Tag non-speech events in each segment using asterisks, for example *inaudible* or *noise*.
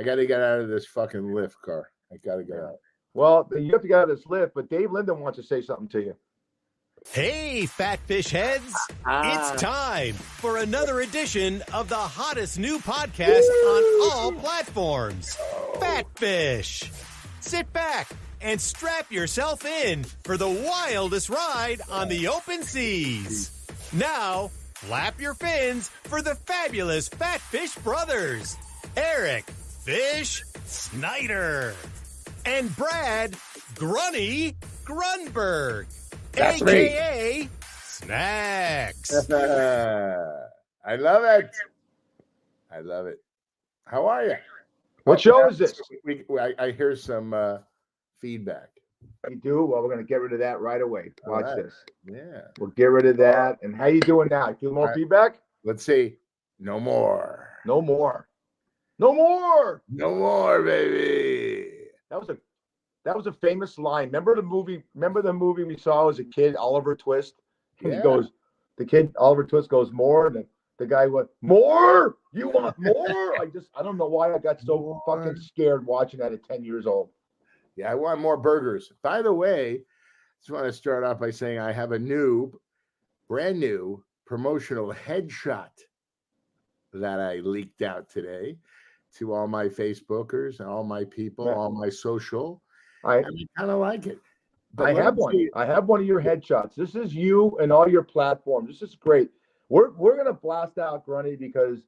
I got to get out of this fucking lift car. I got to get out. Well, you have to get out of this lift, but Dave Linden wants to say something to you. Hey, fat fish heads. Ah. It's time for another edition of the hottest new podcast on all platforms Fat Fish. Sit back and strap yourself in for the wildest ride on the open seas. Now, flap your fins for the fabulous Fat Fish brothers Eric Fish Snyder and Brad Grunny Grunberg, That's me. aka Snacks. *laughs* I love it. I love it. How are you? What show is this? We, we, I, I hear some uh, feedback. You do? Well, we're going to get rid of that right away. Watch right. this. Yeah. We'll get rid of that. And how are you doing now? Feel more All right. feedback? Let's see. No more. No more. No more. No more, baby. That was a that was a famous line. Remember the movie? Remember the movie we saw as a kid, Oliver Twist? And Yeah. he goes, the kid Oliver Twist goes more, and the, the guy went more. You want more? I just I don't know why I got so More. fucking scared watching that at ten years old. Yeah, I want more burgers. By the way, I just want to start off by saying I have a new, brand new promotional *laughs* headshot that I leaked out today to all my Facebookers and all my people, Yeah. all my social. I I kind of like it. But I have one. see- I have one of your headshots. This is you and all your platforms. This is great. We're we're gonna blast out Grunny because,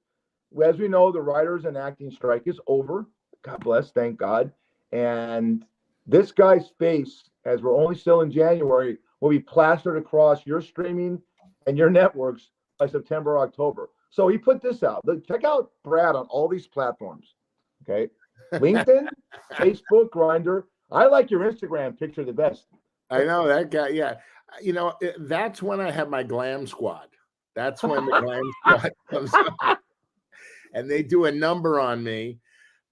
as we know, the writers and acting strike is over. God bless, thank God. And this guy's face, as we're only still in January, will be plastered across your streaming and your networks by September, October. So he put this out. Look, Check out Brad on all these platforms. Okay, LinkedIn, *laughs* Facebook, Grindr. I like your Instagram picture the best. I know that guy. Yeah. You know, it- that's when I have my glam squad. That's when the glam *laughs* squad comes on. And they do a number on me.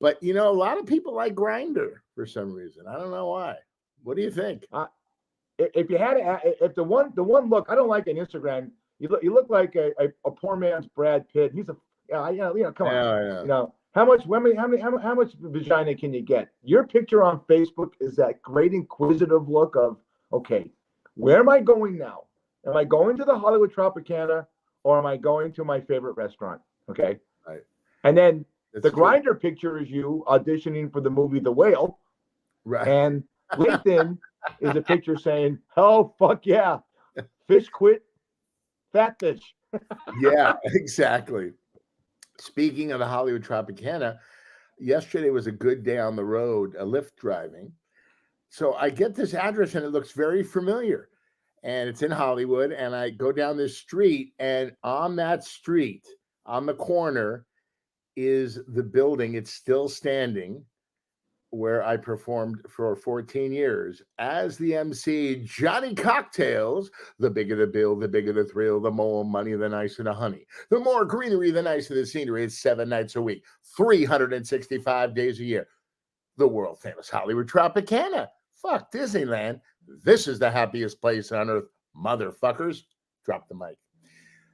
But, you know, a lot of people like Grindr for some reason. I don't know why. What do you think? I- if you had a- if the one the one look, I don't like an Instagram. You look you look like a, a, a poor man's Brad Pitt. He's a yeah, you know, you know, come on. Yeah, know. You know, how much how many how many how, how much vagina can you get? Your picture on Facebook is that great inquisitive look of okay, where am I going now? Am I going to the Hollywood Tropicana or am I going to my favorite restaurant? Okay. Right. And then That's the true. Grindr picture is you auditioning for the movie The Whale. Right. And LinkedIn is a picture saying, "Oh fuck yeah, *laughs* fish quit, fat fish." yeah, *laughs* exactly. Speaking of the Hollywood Tropicana, yesterday was a good day on the road, a Lyft driving. So I get this address and it looks very familiar. And it's in Hollywood. And I go down this street, and on that street, on the corner, is the building. It's still standing where I performed for 14 years as the MC Johnny Cocktails. The bigger the bill, the bigger the thrill, the more money, the nicer the honey. The more greenery, the nicer the scenery. It's seven nights a week, 365 days a year. The world famous Hollywood Tropicana. Fuck Disneyland. This is the happiest place on earth, motherfuckers. Drop the mic.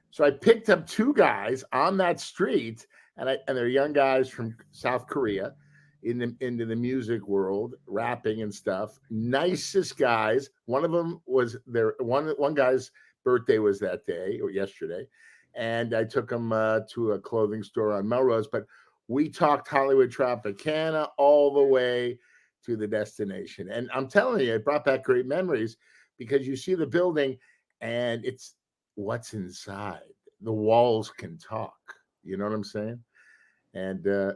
So I picked up two guys on that street, and I and they're young guys from South Korea in the into the music world, rapping and stuff. Nicest guys. One of them was there. One one guy's birthday was that day or yesterday, and I took him uh, to a clothing store on Melrose. But we talked Hollywood Tropicana all the way to the destination, and I'm telling you, it brought back great memories because you see the building, and it's what's inside. The walls can talk. You know what I'm saying? And uh,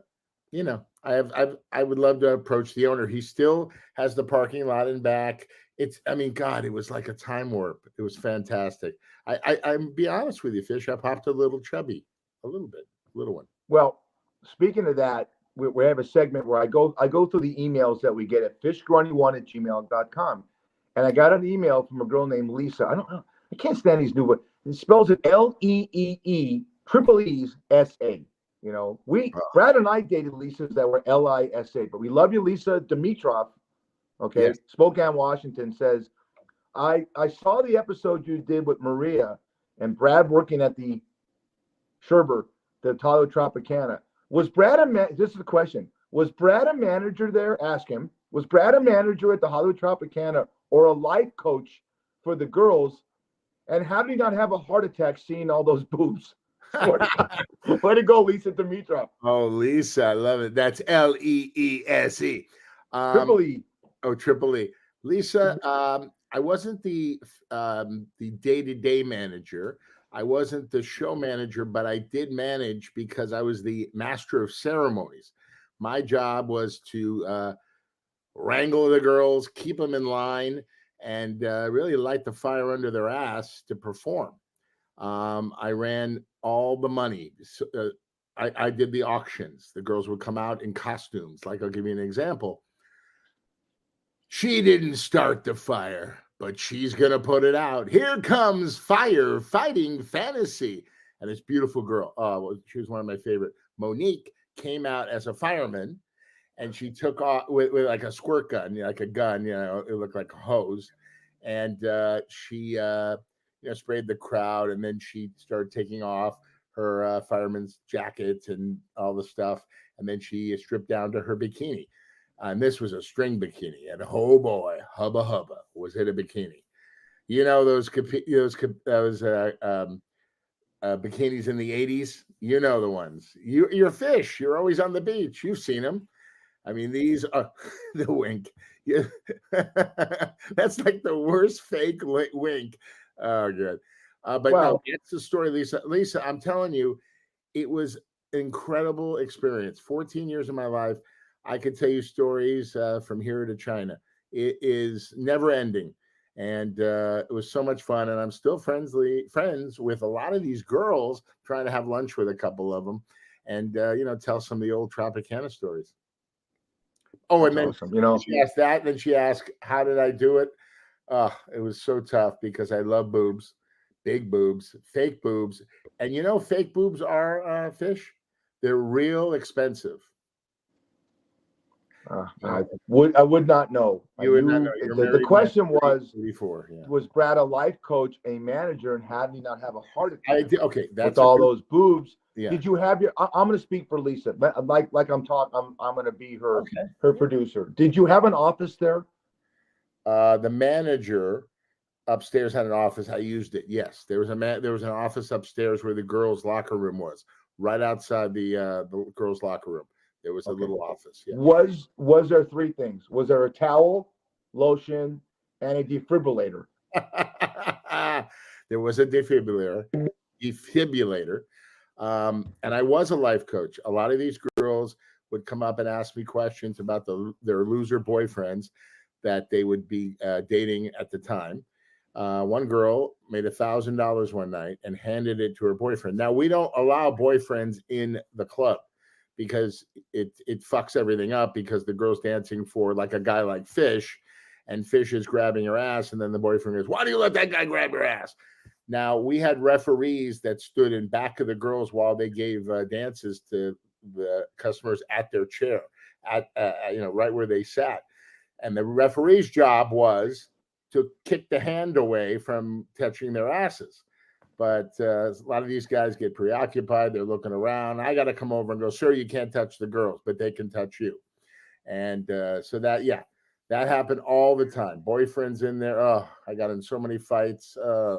you know, I have I've I would love to approach the owner. He still has the parking lot in back. It's I mean, God, it was like a time warp. It was fantastic. I I I'm be honest with you, Fish. I popped a little chubby, a little bit, little one. Well, speaking of that, we, we have a segment where I go I go through the emails that we get at fishgrunny1 at gmail.com. And I got an email from a girl named Lisa. I don't know. I can't stand these new words. It spells it L E E E triple E's S A. You know, we. Brad and I dated Lisas that were L I S A, but we love you, Lisa Dimitrov. Okay, Yes. Spokane, Washington says, I I saw the episode you did with Maria and Brad working at the Sherber, the Hollywood Tropicana. Was Brad a man? This is the question. Was Brad a manager there? Ask him. Was Brad a manager at the Hollywood Tropicana or a life coach for the girls? And how did he not have a heart attack seeing all those *laughs* boobs? *laughs* Way to go, Lisa Dimitrov. Oh, Lisa, I love it. That's L E E S E. Um, Triple E. Oh, Triple E. Lisa, um, I wasn't the um, the day to day manager. I wasn't the show manager, but I did manage because I was the master of ceremonies. My job was to uh, wrangle the girls, keep them in line, and uh, really light the fire under their ass to perform. Um, I ran all the money. So, uh, I, I did the auctions. The girls would come out in costumes. Like I'll give you an example. She didn't start the fire, but she's gonna put it out. Here comes fire fighting fantasy, and this beautiful girl. Oh, she was one of my favorite. Monique came out as a fireman, and she took off with, with like a squirt gun, like a gun. You know, it looked like a hose, and uh, she uh, you know sprayed the crowd, and then she started taking off her uh, fireman's jacket and all the stuff, and then she stripped down to her bikini and this was a string bikini, and oh boy, hubba hubba, was it a bikini? You know those those those uh, um, uh, bikinis in the '80s. You know the ones. You you're fish. You're always on the beach. You've seen them. I mean, these are *laughs* the wink. Yeah. *laughs* That's like the worst fake wink. Oh, good. Uh, but well, no, it's the story, Lisa. Lisa, I'm telling you, it was incredible experience. 14 years of my life. I could tell you stories uh, from here to China. It is never ending. And uh, it was so much fun. And I'm still friendly friends with a lot of these girls, trying to have lunch with a couple of them and, uh, you know, tell some of the old Tropicana stories. Oh, and then awesome. you know, she asked that. Then she asked, How did I do it? Uh, it was so tough because I love boobs, big boobs, fake boobs. And you know, fake boobs are uh, fish, they're real expensive. Uh, I would I would not know. You would not know. The, the, question was before yeah. was Brad a life coach, a manager, and had he not have a heart attack? I did, okay, that's with all good, those boobs. Yeah. Did you have your? I, am going to speak for Lisa. Like like I'm talking. I'm I'm going to be her okay. her producer. Did you have an office there? Uh, the manager upstairs had an office. I used it. Yes, there was a man. There was an office upstairs where the girls' locker room was, right outside the uh, the girls' locker room. There was a little office. Yeah. Was was there three things? Was there a towel, lotion, and a defibrillator? *laughs* there was a defibrillator. Defibrillator. Um, and I was a life coach. A lot of these girls would come up and ask me questions about the, their loser boyfriends that they would be uh, dating at the time. Uh, one girl made a thousand dollars one night and handed it to her boyfriend. Now we don't allow boyfriends in the club because it it fucks everything up because the girl's dancing for like a guy like Fish, and Fish is grabbing her ass, and then the boyfriend goes, "Why do you let that guy grab your ass?" Now we had referees that stood in back of the girls while they gave uh, dances to the customers at their chair, at uh, you know right where they sat, and the referee's job was to kick the hand away from touching their asses. But uh, a lot of these guys get preoccupied. They're looking around. I got to come over and go, sir, you can't touch the girls, but they can touch you. And uh, so that, yeah, that happened all the time. Boyfriends in there. Oh, I got in so many fights. Uh,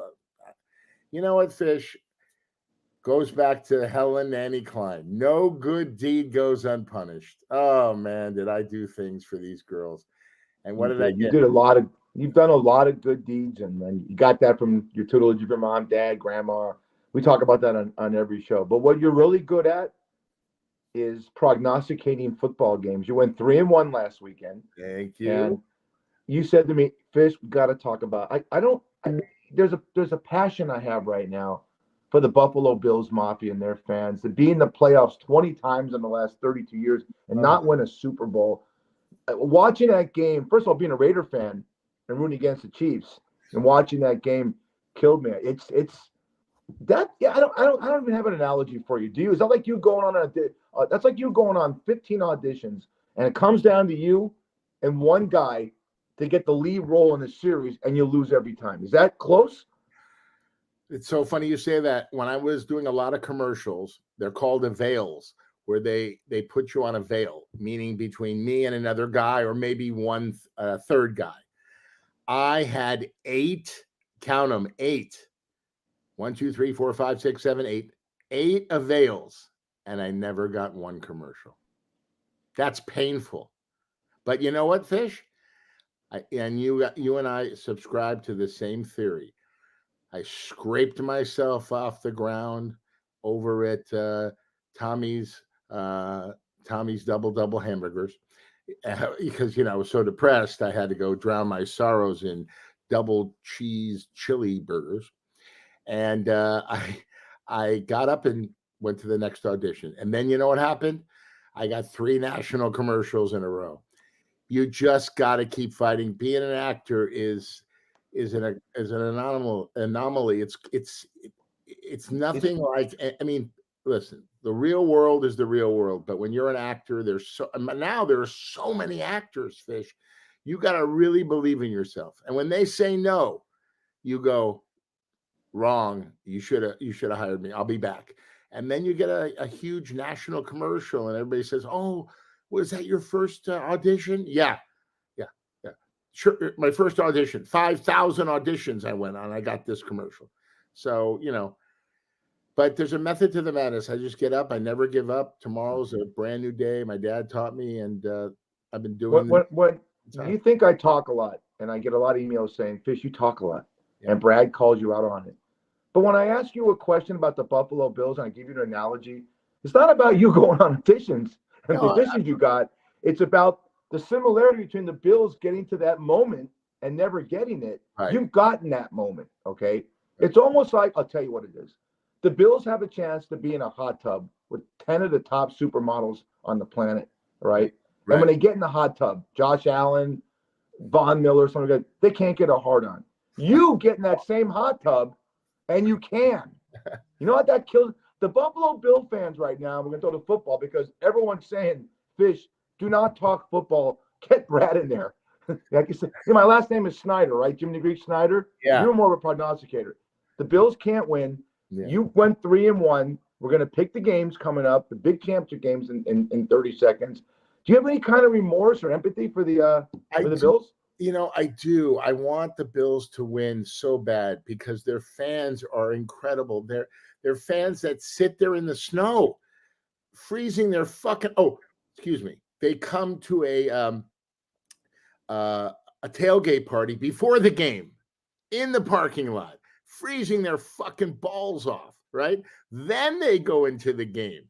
you know what, Fish? Goes back to Helen Nanny Klein. No good deed goes unpunished. Oh man, did I do things for these girls? And what you did, I get? You did a lot of you've done a lot of good deeds, and, then you got that from your tutelage of your mom, dad, grandma. We talk about that on, on every show. But what you're really good at is prognosticating football games. You went three and one last weekend. Thank you. And you said to me, Fish, we got to talk about. I, I don't. I, there's a there's a passion I have right now for the Buffalo Bills Mafia and their fans to be in the playoffs 20 times in the last 32 years and not win a Super Bowl. Uh, watching that game, first of all, being a Raider fan, and rooting against the Chiefs and watching that game killed me. It's it's that yeah. I don't I don't I don't even have an analogy for you. Do you? Is that like you going on a uh, that's like you going on 15 auditions and it comes down to you and one guy to get the lead role in the series and you lose every time. Is that close? It's so funny you say that. When I was doing a lot of commercials, they're called avails. Where they they put you on a veil, meaning between me and another guy, or maybe one uh, third guy. I had eight, count them, eight, one, two, three, four, five, six, seven, eight, eight avails, and I never got one commercial. That's painful. But you know what, Fish? I, and you you and I subscribe to the same theory. I scraped myself off the ground over at uh, Tommy's uh, Tommy's Double Double Hamburgers uh, *laughs* because you know I was so depressed I had to go drown my sorrows in double cheese chili burgers, and uh, *laughs* I I got up and went to the next audition, and then you know what happened? I got three national commercials in a row you just got to keep fighting. Being an actor is is an is an anomaly. Anomaly. It's it's it's nothing like. I mean, listen. The real world is the real world, but when you're an actor, there's so now there are so many actors. Fish, you got to really believe in yourself. And when they say no, you go wrong. You should have you should have hired me. I'll be back. And then you get a, a huge national commercial, and everybody says, "Oh." was that your first uh, audition? Yeah, yeah, yeah. Sure, my first audition. Five thousand auditions I went on. I got this commercial. So you know, but there's a method to the madness. I just get up. I never give up. Tomorrow's a brand new day. My dad taught me, and uh, I've been doing. What, what, what you think I talk a lot, and I get a lot of emails saying, "Fish, you talk a lot," yeah. and Brad calls you out on it. But when I ask you a question about the Buffalo Bills and I give you an analogy, it's not about you *laughs* going on auditions and no, the you got. It's about the similarity between the Bills getting to that moment and never getting it. Right. You've gotten that moment. Okay. It's almost like I'll tell you what it is. The Bills have a chance to be in a hot tub with 10 of the top supermodels on the planet, right? right. And when they get in the hot tub, Josh Allen, Von Miller, something like that, they can't get a hard on. You get in that same hot tub and you can. *laughs* You know what that kills? The Buffalo Bill fans right now, we're going to throw the football because everyone's saying, Fish, do not talk football. Get Brad in there. *laughs* like you said, you know, my last name is Snyder, right? Jimmy Greek Snyder. Yeah. You're more of a prognosticator. The Bills can't win. Yeah. You went three and one. We're going to pick the games coming up, the big championship games in, in, in 30 seconds. Do you have any kind of remorse or empathy for the uh, for the do, Bills? You know, I do. I want the Bills to win so bad because their fans are incredible. They're they're fans that sit there in the snow, freezing their fucking. Oh, excuse me. They come to a um, uh, a tailgate party before the game in the parking lot, freezing their fucking balls off. Right. Then they go into the game.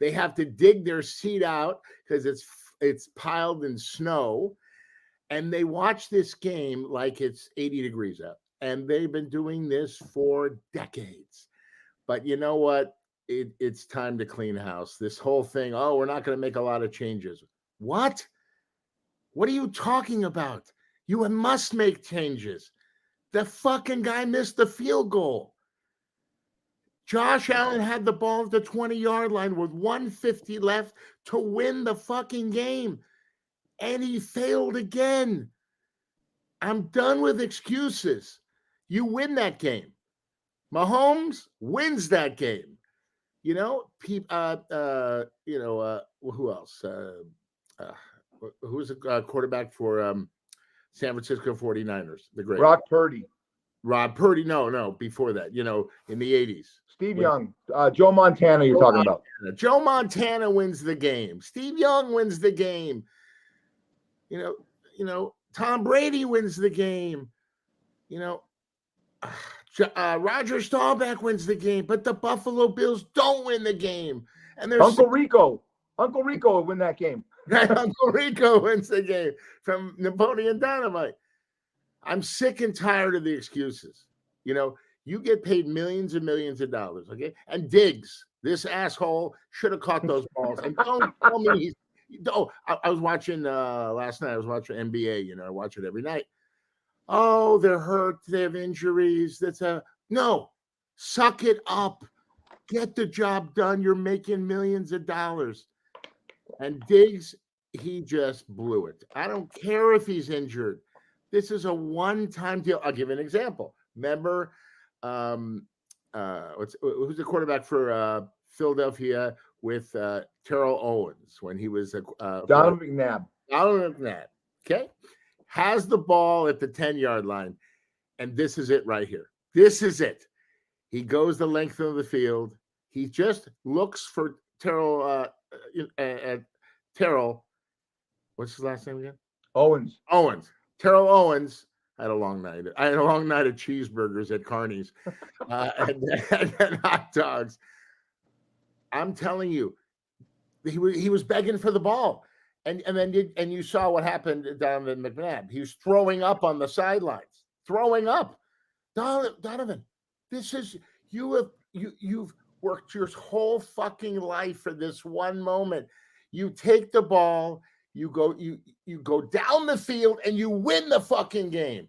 They have to dig their seat out because it's it's piled in snow, and they watch this game like it's 80 degrees out. And they've been doing this for decades. But you know what? It, it's time to clean house. This whole thing, oh, we're not going to make a lot of changes. What? What are you talking about? You must make changes. The fucking guy missed the field goal. Josh Allen had the ball at the 20 yard line with 150 left to win the fucking game. And he failed again. I'm done with excuses. You win that game. Mahomes wins that game. You know, pe- uh, uh, you know, uh, who else? Uh, uh, who's a uh, quarterback for um, San Francisco 49ers? The great Brock Purdy. Rob Purdy. No, no, before that, you know, in the 80s. Steve Young, uh, Joe Montana, you're Joe talking Montana. about. Joe Montana wins the game. Steve Young wins the game. You know, you know, Tom Brady wins the game. You know, *sighs* uh, Roger Staubach wins the game, but the Buffalo Bills don't win the game. And there's Uncle Rico, Uncle Rico will win that game. *laughs* Uncle Rico wins the game from Napoleon Dynamite. I'm sick and tired of the excuses. You know, you get paid millions and millions of dollars, okay? And Diggs, this asshole, should have caught *laughs* those balls. And don't tell me he's. Oh, I, I was watching uh last night. I was watching NBA. You know, I watch it every night oh, they're hurt, they have injuries. That's a no, suck it up. Get the job done. You're making millions of dollars. And Diggs, he just blew it. I don't care if he's injured. This is a one-time deal. I'll give an example. Remember, um, uh, what's who's the quarterback for uh, Philadelphia with uh, Terrell Owens when he was a uh, Donovan McNabb. Donovan McNabb. Okay, has the ball at the ten yard line, and this is it right here. This is it. He goes the length of the field. He just looks for Terrell. Uh, uh, uh, Terrell. What's his last name again? Owens. Owens. Terrell Owens. Had a long night. I had a long night of cheeseburgers at Carney's uh, *laughs* and, *laughs* and, and hot dogs. I'm telling you, he was he was begging for the ball, and and then did, and you saw what happened down in McNabb. He was throwing up on the sidelines, throwing up. Donovan, Donovan, this is you have you you've worked your whole fucking life for this one moment. You take the ball, you go you you go down the field, and you win the fucking game.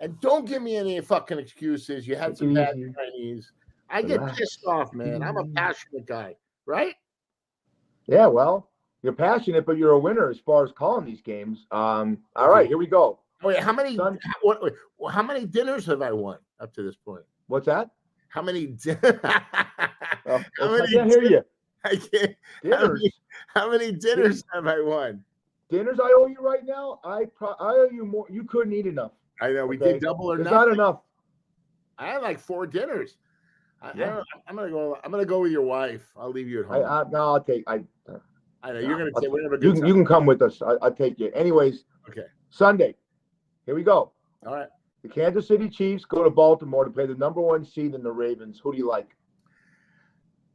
And don't give me any fucking excuses. You had some bad Chinese. I get pissed off, man. I'm a passionate guy, right? Yeah, well, you're passionate, but you're a winner as far as calling these games. Um, all right, here we go. Wait, how many Sun- what, wait, how many dinners have I won up to this point? What's that? How many? *laughs* Di- oh, how many I can't hear you. I can't. Dinners. How many, how many dinners have I won? Dinners I owe you right now. I pro- I owe you more. You couldn't eat enough. I know we okay? did double or nothing. not enough. I had like four dinners. I, yeah. I am gonna go. I'm gonna go with your wife. I'll leave you at home. I, I, no, I'll take. I. I know you're gonna say we're You you can come with us. I, will take you. Anyways. Okay. Sunday. Here we go. All right. The Kansas City Chiefs go to Baltimore to play the number one seed in the Ravens. Who do you like?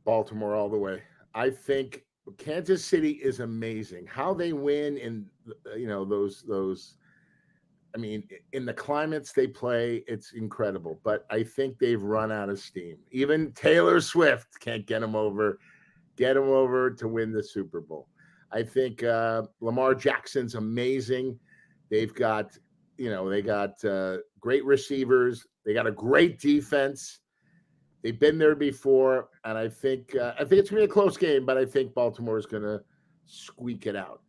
Baltimore all the way. I think Kansas City is amazing. How they win in you know those those I mean, in the climates they play, it's incredible. But I think they've run out of steam. Even Taylor Swift can't get them over, get them over to win the Super Bowl. I think uh, Lamar Jackson's amazing. They've got, you know, they got uh, great receivers. They got a great defense. They've been there before, and I think uh, I think it's gonna be a close game, but I think Baltimore is gonna squeak it out.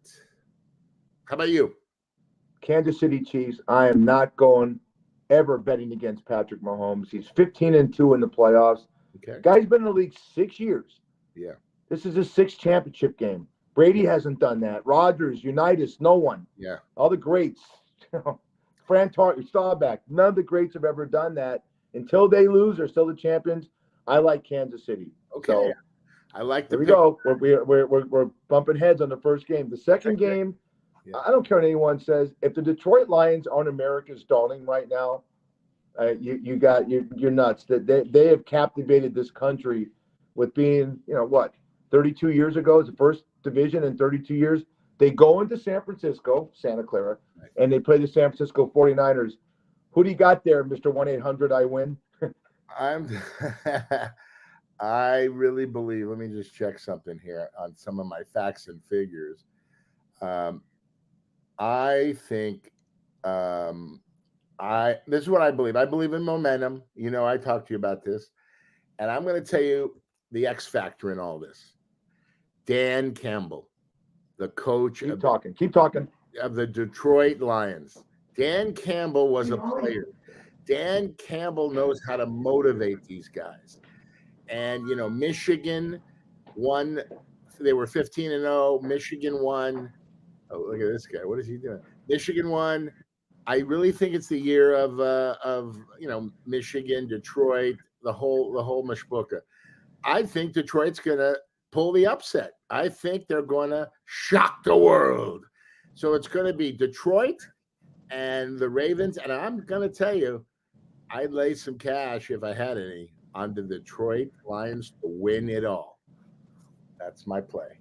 How about you? Kansas City Chiefs. I am not going ever betting against Patrick Mahomes. He's 15 and 2 in the playoffs. Okay. Guy's been in the league six years. Yeah. This is his sixth championship game. Brady hasn't done that. Rodgers, Unitas, no one. Yeah. All the greats. *laughs* Fran Tartt, Staubach, none of the greats have ever done that. Until they lose, they're still the champions. I like Kansas City. Okay. So, I like the. Here we go. We're, we're, we're, we're bumping heads on the first game. The second game, yeah. I don't care what anyone says. If the Detroit Lions aren't America's darling right now, uh, you you got you you're nuts. That they, they have captivated this country with being you know what 32 years ago is the first division in 32 years. They go into San Francisco, Santa Clara, right. and they play the San Francisco 49ers. Who do you got there, One Eight Hundred I Win? I'm. *laughs* I really believe. Let me just check something here on some of my facts and figures. Um, I think um, I this is what I believe. I believe in momentum. You know, I talked to you about this, and I'm going to tell you the X factor in all this. Dan Campbell, the coach. Keep of, talking. Keep talking. Of the Detroit Lions. Dan Campbell was a player. Dan Campbell knows how to motivate these guys. And you know, Michigan won. They were 15 and 0. Michigan won Oh, look at this guy. What is he doing? Michigan won. I really think it's the year of uh, of you know Michigan, Detroit, the whole the whole mishpucha. I think Detroit's gonna pull the upset. I think they're gonna shock the world. So it's gonna be Detroit and the Ravens, and I'm gonna tell you, I'd lay some cash if I had any on the Detroit Lions to win it all. That's my play.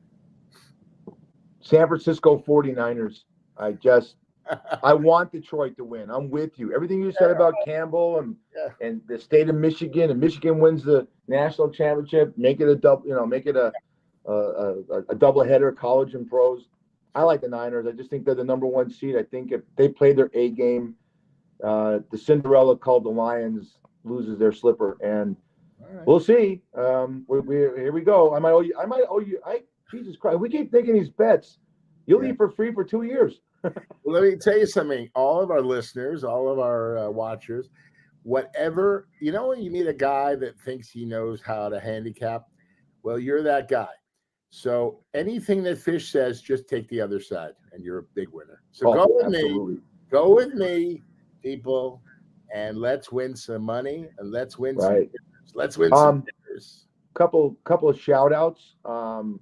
San Francisco 49ers. I just *laughs* I want Detroit to win. I'm with you. Everything you said about Campbell and yeah. and the state of Michigan and Michigan wins the national championship, make it a double, you know, make it a a, a, a double header, college and pros. I like the Niners. I just think they're the number one seed. I think if they play their A game, uh, the Cinderella called the Lions loses their slipper, and right. we'll see. Um, we, we, here we go. I might owe you. I might owe you. I Jesus Christ, we keep taking these bets. You'll yeah. eat for free for two years. *laughs* well, let me tell you something. All of our listeners, all of our uh, watchers, whatever, you know, when you meet a guy that thinks he knows how to handicap, well, you're that guy. So anything that Fish says, just take the other side, and you're a big winner. So Oh, go with me, go with me, people, and let's win some money and let's win some Right. dinners. Let's win some Um, dinners. couple couple of shout outs. Um,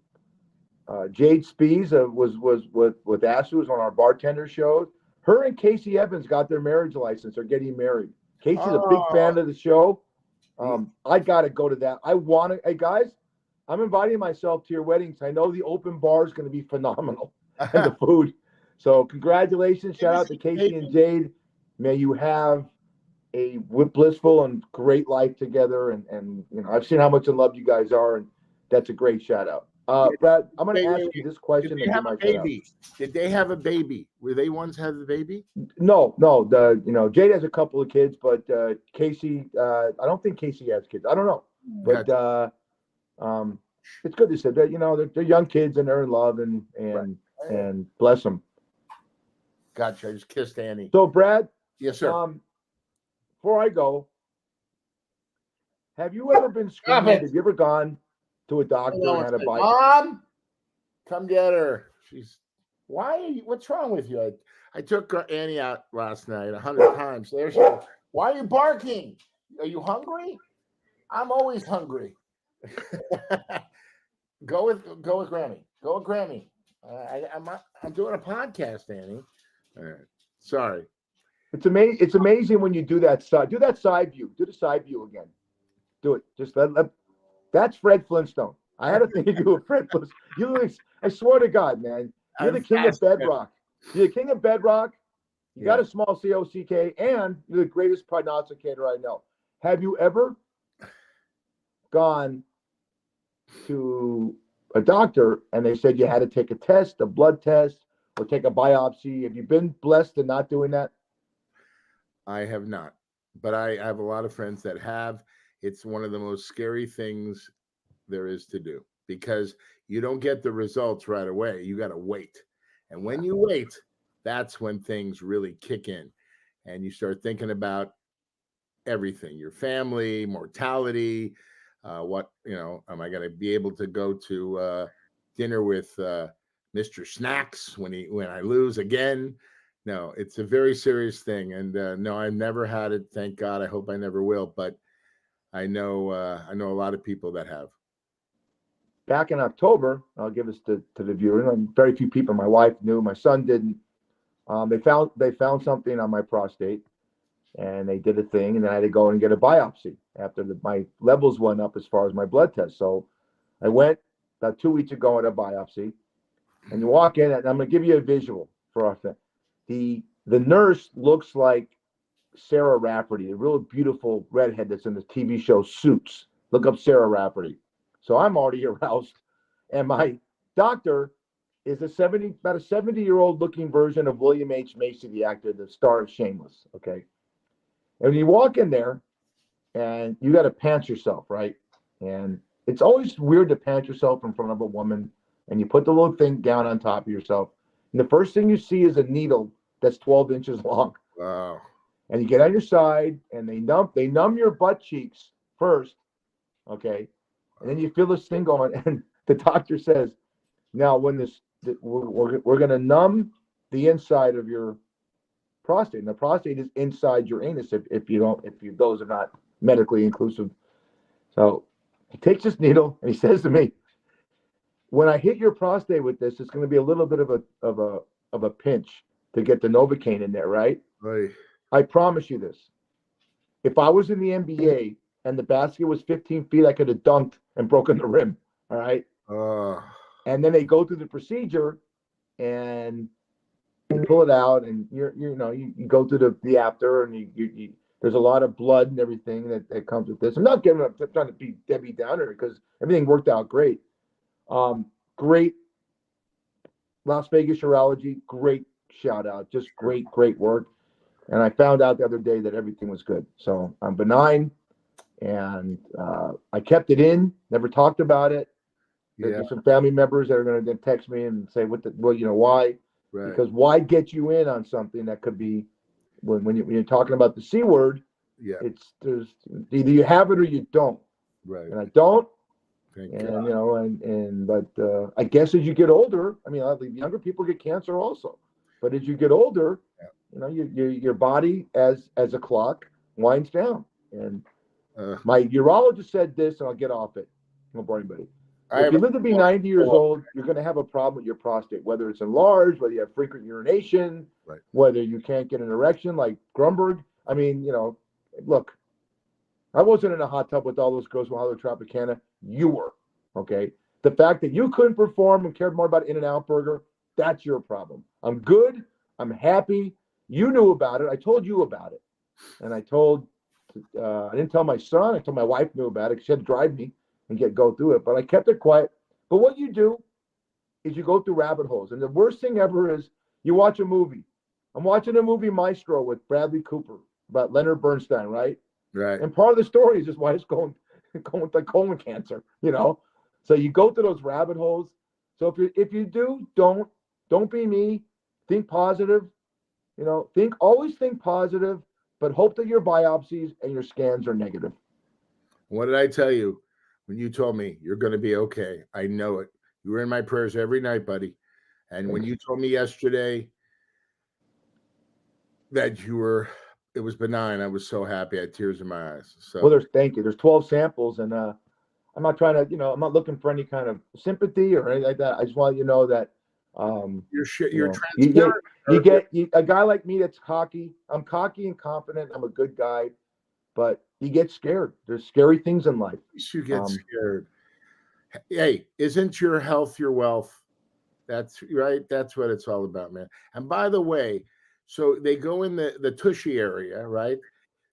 uh, Jade Spees uh, was was with with Asu was on our bartender show. Her and Casey Evans got their marriage license. They're getting married. Casey's a big fan of the show. Um, I got to go to that. I want to. Hey guys, I'm inviting myself to your weddings. I know the open bar is going to be phenomenal *laughs* and the food. So congratulations! Shout out to Casey and Jade. May you have a blissful and great life together. And and you know I've seen how much in love you guys are, and that's a great shout out. Uh, Brad, I'm going to ask you this question. Did they have a my shout out. baby? Did they have a baby? Were they ones have the baby? No, no. The you know Jade has a couple of kids, but uh, Casey, uh, I don't think Casey has kids. I don't know, but uh, um, it's good to say that you know they're, they're young kids and they're in love and and and bless them. Gotcha. I just kissed Annie. So Brad, Yes, sir. um, before I go, have you ever been *laughs* screened? Have you ever gone to a doctor and had a bite? Mom, come get her. She's. Why are you? What's wrong with you? I, I took Annie out last night a hundred times. There she. Why are you barking? Are you hungry? I'm always hungry. *laughs* go with go with Grammy. Go with Grammy. Uh, I, I'm I'm doing a podcast, Annie. All right. Sorry. It's amazing. It's amazing when you do that side. Do that side view. Do the side view again. Do it. Just let. let that's Fred Flintstone. I had a thing to do with Fred Flintstone. You look. I swear to God, man. You're I'm the king of fascinated. bedrock. You're the king of bedrock. You got a small COCK, and you're the greatest prognosticator I know. Have you ever gone to a doctor and they said you had to take a test, a blood test, or take a biopsy? Have you been blessed in not doing that? I have not, but I have a lot of friends that have. It's one of the most scary things there is to do because you don't get the results right away. You got to wait. And when you wait, that's when things really kick in and you start thinking about everything your family, mortality. Uh, what, you know, am I going to be able to go to uh, dinner with uh, Mr. Snacks when he when I lose again? no it's a very serious thing and uh, no i've never had it thank god i hope i never will but i know uh, i know a lot of people that have back in October, I'll give this to, to the viewer. Very few people, my wife knew, my son didn't. Um, they found they found something on my prostate, and they did a thing, and then I had to go and get a biopsy after the, my levels went up as far as my blood test. So I went about two weeks ago at a biopsy, and you walk in, and I'm gonna give you a visual for our thing. The the nurse looks like Sarah Rafferty, a real beautiful redhead that's in the TV show Suits. Look up Sarah Rafferty. So I'm already *laughs* aroused. And my doctor is a 70, about a 70 year old looking version of William H. Macy, the actor, the star of Shameless. Okay. And you walk in there and you got to pants yourself, right? And it's always weird to pants yourself in front of a woman and you put the little thing down on top of yourself. And the first thing you see is a needle that's 12 inches *laughs* long wow and you get on your side and they numb they numb your butt cheeks first okay and then you feel this thing going *laughs* and the doctor says now when this we're, we're, we're going to numb the inside of your prostate and the prostate is inside your anus if, if you don't if you those are not medically inclusive so he takes this needle and he says to me when i hit your prostate with this it's going to be a little bit of a of a of a pinch to get the novocaine in there right Right. I promise you this. If I was in the NBA and the basket was 15 feet, I could have dunked and broken the rim. All right. Oh, And then they go through the procedure and you pull it out and you're, you know, you, you go through the, the after and you, you, you, there's a lot of blood and everything that, that comes with this. I'm not giving up, I'm trying to be Debbie Downer because everything worked out great. Um, great Las Vegas urology, great shout out, just great, great work. And I found out the other day that everything was good. So I'm benign and uh, I kept it in, never talked about it. There's yeah, some family members that are going to text me and say, "What the? Well, you know why? Right. Because why get you in on something that could be when when, you, when you're talking about the c word? yeah, It's there's either you have it or you don't, right. and I don't. Thank and God. you know, and and but uh, I guess as you get older, I mean, younger people get cancer also, but as you get older, Yeah. you know, your your your body as as a clock winds down. And Uh, my urologist said this, and I'll get off it. I won't bore anybody. If you live to be 90 years old, you're going to have a problem with your prostate, whether it's enlarged, whether you have frequent urination, Right. whether you can't get an erection like Grunberg. I mean, you know, look, I wasn't in a hot tub with all those girls from Hollywood Tropicana. You were, okay? The fact that you couldn't perform and cared more about In and Out Burger, that's your problem. I'm good. I'm happy. You knew about it. I told you about it. And I told, uh, I didn't tell my son. I told my wife knew about it. She had to drive me and get go through it. But I kept it quiet. But what you do is you go through rabbit holes. And the worst thing ever is you watch a movie. I'm watching a movie Maestro with Bradley Cooper about Leonard Bernstein, right? right. And part of the story is just why it's going *laughs* going with like colon cancer, you know. So you go through those rabbit holes. So if you if you do, don't don't be me. Think positive. You know, think always think positive, but hope that your biopsies and your scans are negative. What did I tell you when you told me you're going to be okay? I know it. You were in my prayers every night, buddy. And when you told me yesterday that you were, it was benign, I was so happy. I had tears in my eyes. So Well, there's thank you. There's 12 samples, and uh, I'm not trying to, you know, I'm not looking for any kind of sympathy or anything like that. I just want you to know that um, you're you You're know, you get- transparent. you get you, a guy like me that's cocky. I'm cocky and confident. I'm a good guy, but you get scared. There's scary things in life. you get um, scared. Hey, isn't your health your wealth? That's right. That's what it's all about, man. And by the way, so they go in the the tushy area, right?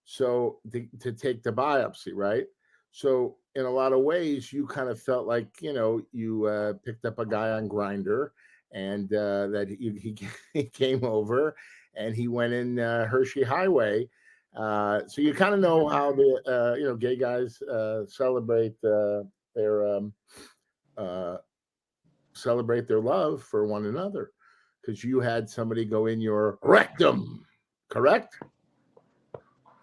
So to, to take the biopsy, right? So in a lot of ways, you kind of felt like you know you uh, picked up a guy on Grindr, and uh, that he, he *laughs* came over and he went in uh, Hershey Highway. Uh, so you kind of know how the uh, you know gay guys uh, celebrate uh, their um, uh, celebrate their love for one another because you had somebody go in your rectum, correct?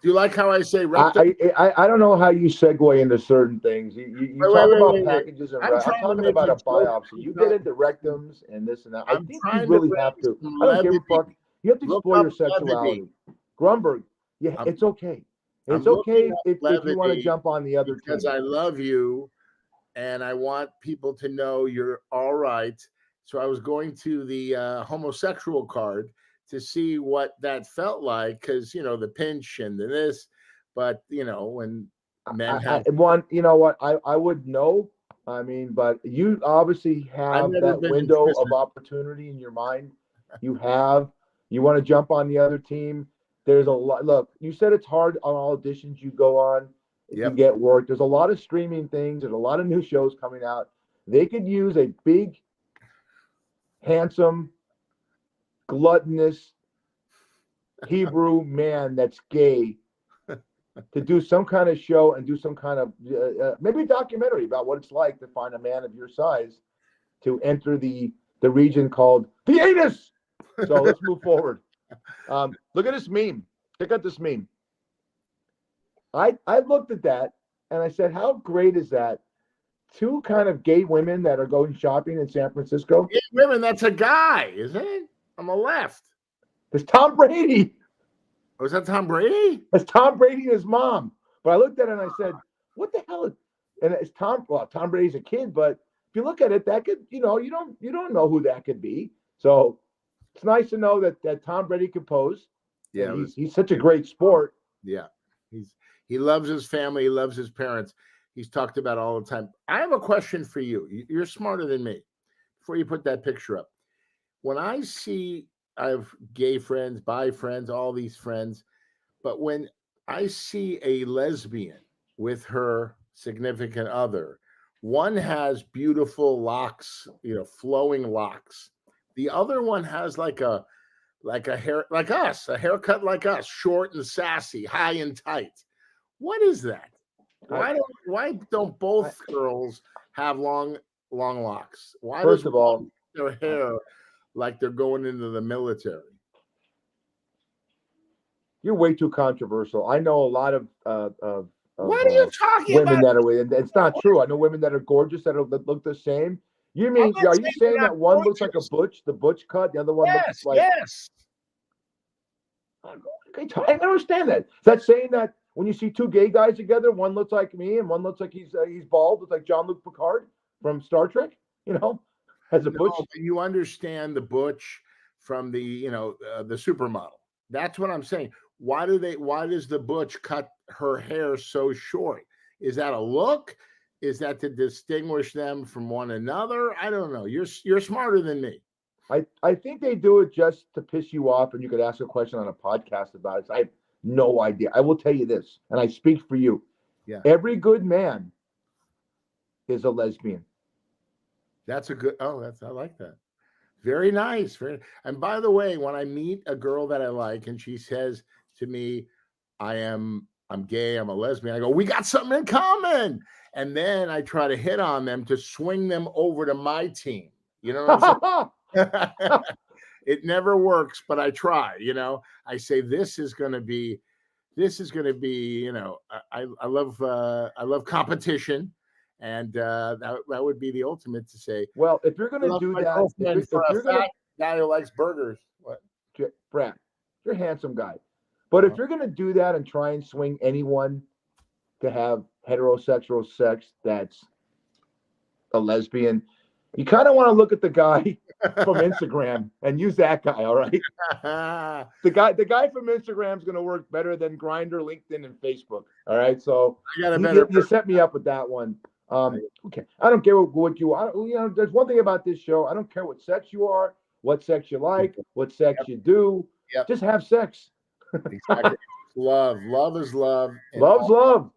Do you like how I say rectum? I, I I I don't know how you segue into certain things. You, you, you Wait, talk wait, about wait, packages and I'm re- I'm, talking about a biopsy. You get into rectums and this and that. I I'm think you really have to. I don't give a fuck. You have to explore your sexuality. Grunberg, yeah, I'm- it's okay. It's okay if, if you want to jump on the other because team. I love you and I want people to know you're all right. So I was going to the uh, homosexual card to see what that felt like because, you know, the pinch and the this. But, you know, when men I, have. I, one, you know what? I, I would know. I mean, but you obviously have that window of opportunity in your mind. You have. You want to jump on the other team. There's a lot. Look, you said it's hard on all auditions you go on Yep. get work. There's a lot of streaming things. There's a lot of new shows coming out. They could use a big, handsome, gluttonous Hebrew *laughs* man that's gay to do some kind of show and do some kind of uh, uh, maybe a documentary about what it's like to find a man of your size to enter the the region called the anus. So let's move forward. Um, look at this meme. Check out this meme. I I looked at that and I said, how great is that? Two kind of gay women that are going shopping in San Francisco. Yeah, women, that's a guy, isn't it? On the left. There's Tom Brady. Was that Tom Brady? It's Tom Brady and his mom. But I looked at it and I said, what the hell? is-" And it's Tom. Well, Tom Brady's a kid, but if you look at it, that could, you know, you don't you don't know who that could be. So it's nice to know that that Tom Brady could pose. Yeah, and he's, was- he's such a great sport. Yeah. He's he loves his family, he loves his parents. He's talked about all the time. I have a question for you. You- You're smarter than me. Before you put that picture up. When I see I have gay friends, bi friends, all these friends, but when I see a lesbian with her significant other, one has beautiful locks, you know, flowing locks. The other one has like a like a hair like us, a haircut like us, short and sassy, high and tight. What is that? Why don't why don't both girls have long long locks? Why First of all, their hair like they're going into the military? you're way too controversial. I know a lot of uh, of of, What are you uh, talking women about? that are and it's not true. I know women that are gorgeous that, are, that look the same. You mean are you saying saying that not one looks like a butch, the butch cut, the other one Yes, looks like yes. Okay, I don't understand that. Is that saying that when you see two gay guys together, one looks like me and one looks like he's uh, he's bald, looks like Jean-Luc Picard from Star Trek? You know, as a No, butch. but you understand the butch from the you know uh, the supermodel. That's what I'm saying. Why do they? Why does the butch cut her hair so short? Is that a look? Is that to distinguish them from one another? I don't know. You're you're smarter than me. I, I think they do it just to piss you off, and you could ask a question on a podcast about it. I have no idea. I will tell you this, and I speak for you. Yeah. Every good man is a lesbian. That's a good. Oh, that's I like that. Very nice. Very. And by the way, when I meet a girl that I like, and she says to me, "I am I'm gay. I'm a lesbian," I go, "We got something in common." And then I try to hit on them to swing them over to my team. You know what I'm saying? *laughs* *laughs* it never works, but I try. You know, I say this is going to be, this is going to be. You know, I I- love uh, I love competition, and uh, that that would be the ultimate to say. well, if you're gonna do that, if you're, if you're gonna guy who likes burgers. What? Brad, you're a handsome guy. But if Uh-huh. you're gonna do that and try and swing anyone to have heterosexual sex that's a lesbian, you kind of want to look at the guy *laughs* from Instagram and use that guy, all right? *laughs* The guy the guy from Instagram is gonna work better than Grindr, LinkedIn, and Facebook. All right. So got a you, better. you- you set me up with that one. Um, okay. I don't care what, what you are. You know, there's one thing about this show. I don't care what sex you are, what sex you like, what sex you do. Yep. Just have sex. Exactly. love, love is love. Love's all, love.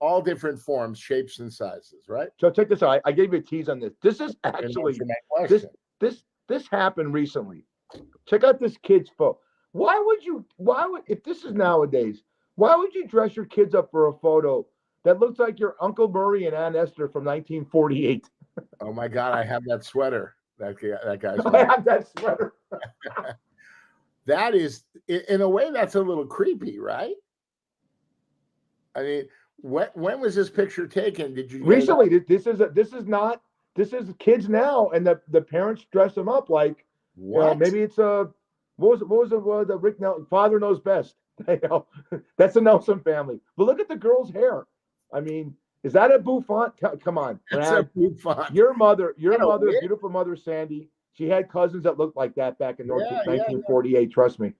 all different forms, shapes, and sizes. Right. So check this out. I, I gave you a tease on this. This is actually this this this happened recently. Check out this kid's photo. Why would you? Why would if this is nowadays? Why would you dress your kids up for a photo that looks like your Uncle Murray and Aunt Esther from 1948? Oh my God, I have that sweater. That guy, that guy's. *laughs* I have that sweater. *laughs* that is, in a way, that's a little creepy, right? I mean, when when was this picture taken? Did you Recently, th- this is a, this is not this is kids now, and the, the parents dress them up like you know, What? maybe it's a what was it, what was it, what the Rick Nelson father knows best. *laughs* You know, that's a Nelson family. But look at the girl's hair. I mean, is that a bouffant? Come on, It's Brad. a bouffant. your mother, your mother, beautiful mother Sandy. She had cousins that looked like that back in Yeah, yeah, yeah. 1948. Trust me,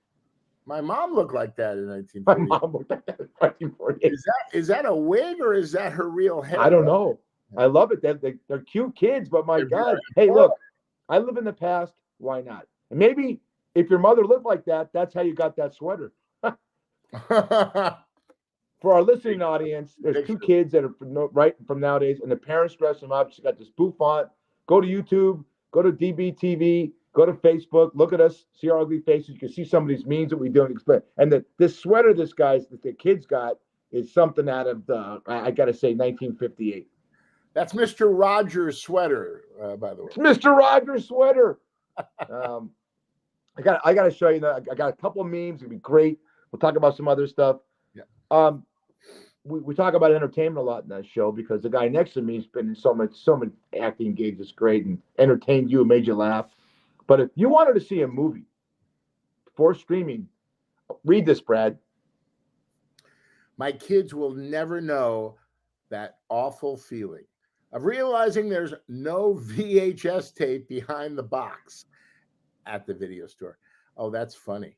My mom looked like that in my mom looked like that in 1948. Is that is that a wig or is that her real hair? I don't know. I love it. They're, they, they're cute kids, but my They're God. Hey, look, I live in the past. Why not? And maybe if your mother looked like that, that's how you got that sweater. *laughs* For our listening audience, there's two kids that are from, right from nowadays, and the parents dress them up. She's got this bouffant. Go to YouTube, go to DBTV, go to Facebook, look at us, see our ugly faces. You can see some of these memes that we do and explain. And the, this sweater this guy's that the kids got is something out of the I, I gotta say 1958. That's Mr. Rogers' sweater, uh, by the way. It's Mr. Rogers sweater. um, I got I got to show you that. I got a couple of memes. It'd be great. We'll talk about some other stuff. Yeah. Um, we, we talk about entertainment a lot in that show because the guy next to me has been in so much so many acting gigs. It's great and entertained you and made you laugh. But if you wanted to see a movie for streaming, read this, Brad. My kids will never know that awful feeling of realizing there's no *laughs* VHS tape behind the box at the video store. Oh, that's funny.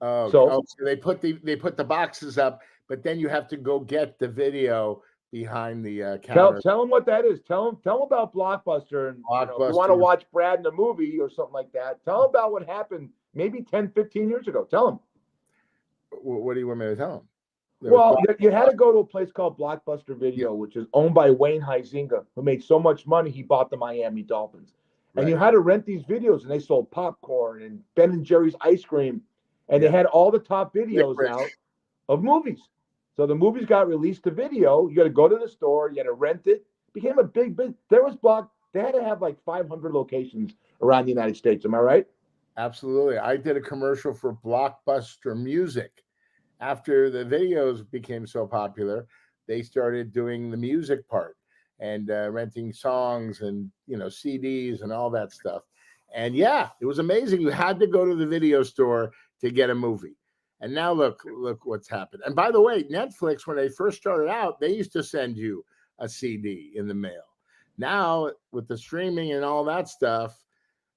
Oh, So- oh, so they put the they put the boxes up, but then you have to go get the video behind the uh, counter. tell them what that is. Tell them tell them about Blockbuster and you know, you want to watch Brad in a movie or something like that. Tell them about what happened maybe 10, 15 years ago. Tell them. Wh- What do you want me to tell them? There Well, you- had to go to a place called Blockbuster Video, which is owned by Wayne Huizenga, who made so much money he bought the Miami Dolphins. And you had to rent these videos, and they sold popcorn and Ben and Jerry's ice cream, and they had all the top videos out of movies. So the movies got released to video. You got to go to the store, you had to rent it. Became a big bit. There was block. They had to have like 500 locations around the United States. Am I right? Absolutely. I did a commercial for Blockbuster Music. After the videos became so popular, they started doing the music part and uh, renting songs and you know CDs and all that stuff. And yeah, it was amazing. You had to go to the video store to get a movie. And now look, look what's happened. And by the way, Netflix, when they first started out, they used to send you a CD in the mail. Now with the streaming and all that stuff,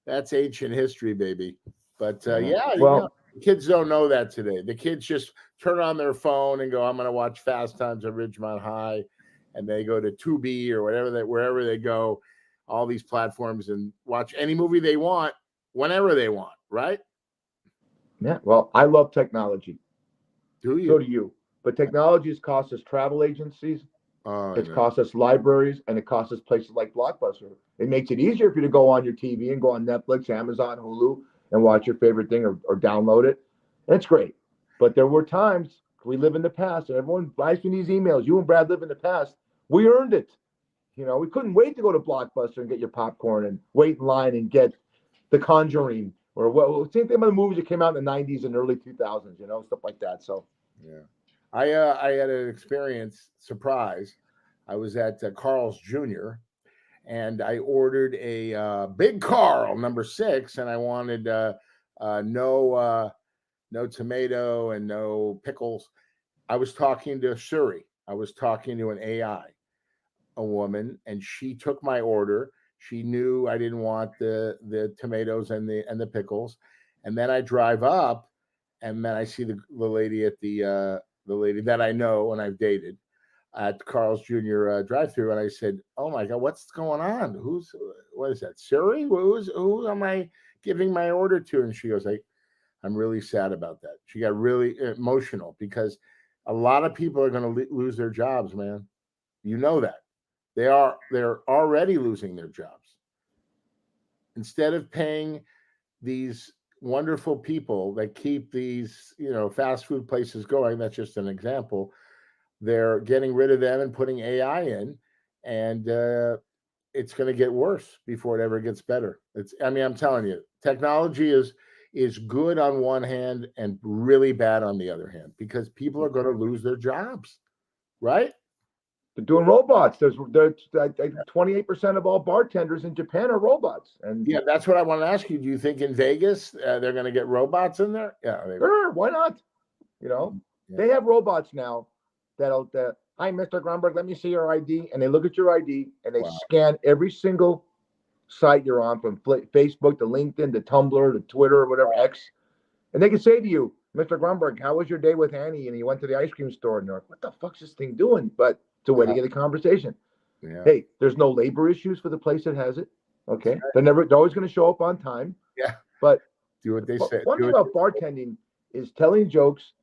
that's ancient history, baby. But uh, yeah, Well- you know, kids don't know that today. The kids just turn on their phone and go, "I'm going to watch Fast Times at Ridgemont High," and they go to Tubi or whatever they wherever they go, all these platforms and watch any movie they want whenever they want. Right? Yeah. Well, I love technology. Do you? So do you. But technology has cost us travel agencies, Oh, it's cost us libraries, and it costs us places like Blockbuster. It makes it easier for you to go on your TV and go on Netflix, Amazon, Hulu, and watch your favorite thing or, or download it. It's great. But there were times we live in the past, and everyone buys me these emails. You and Brad live in the past. We earned it. You know, we couldn't wait to go to Blockbuster and get your popcorn and wait in line and get The Conjuring or what same thing about the movies that came out in the 90s and early 2000s, you know, stuff like that. So, Yeah. I uh, I had an experience surprise. I was at uh, Carl's Jr. and I ordered a uh, big Carl number six, and I wanted uh, uh, no uh, no tomato and no pickles. I was talking to Siri. I was talking to an AI, a woman, and she took my order. She knew I didn't want the the tomatoes and the and the pickles, and then I drive up, and then I see the the lady at the uh, the lady that I know and I've dated at Carl's Jr. Uh, drive-through, and I said, "Oh my God, what's going on? Who's what is that? Siri? Who's who am I giving my order to?" And she goes, "Like, I'm really sad about that." She got really emotional because a lot of people are going to lo- lose their jobs, man. You know that they are they're already losing their jobs. Instead of paying these wonderful people that keep these you know fast food places going that's just an example they're getting rid of them and putting ai in and uh, it's going to get worse before it ever gets better it's i mean i'm telling you technology is is good on one hand and really bad on the other hand because people are going to lose their jobs right they're doing robots. There's there's twenty eight percent of all bartenders in Japan are robots, and yeah that's what i want to ask you do you think in vegas uh, they're going to get robots in there yeah they, sure, why not? You know, Yeah. they have robots now that'll that. Hi, Mr. Grunberg, let me see your ID, and they look at your ID and they Wow. scan every single site you're on, from Facebook to LinkedIn to Tumblr to Twitter or whatever X, and they can say to you, Mr. Grunberg, how was your day with Annie? And he went to the ice cream store, and they're like, what the fuck's this thing doing? But it's a way to get a conversation. yeah hey, there's no labor issues for the place that has it. Okay, they're never they're always going to show up on time. Yeah, but *laughs* do what they say one do thing about bartending is telling jokes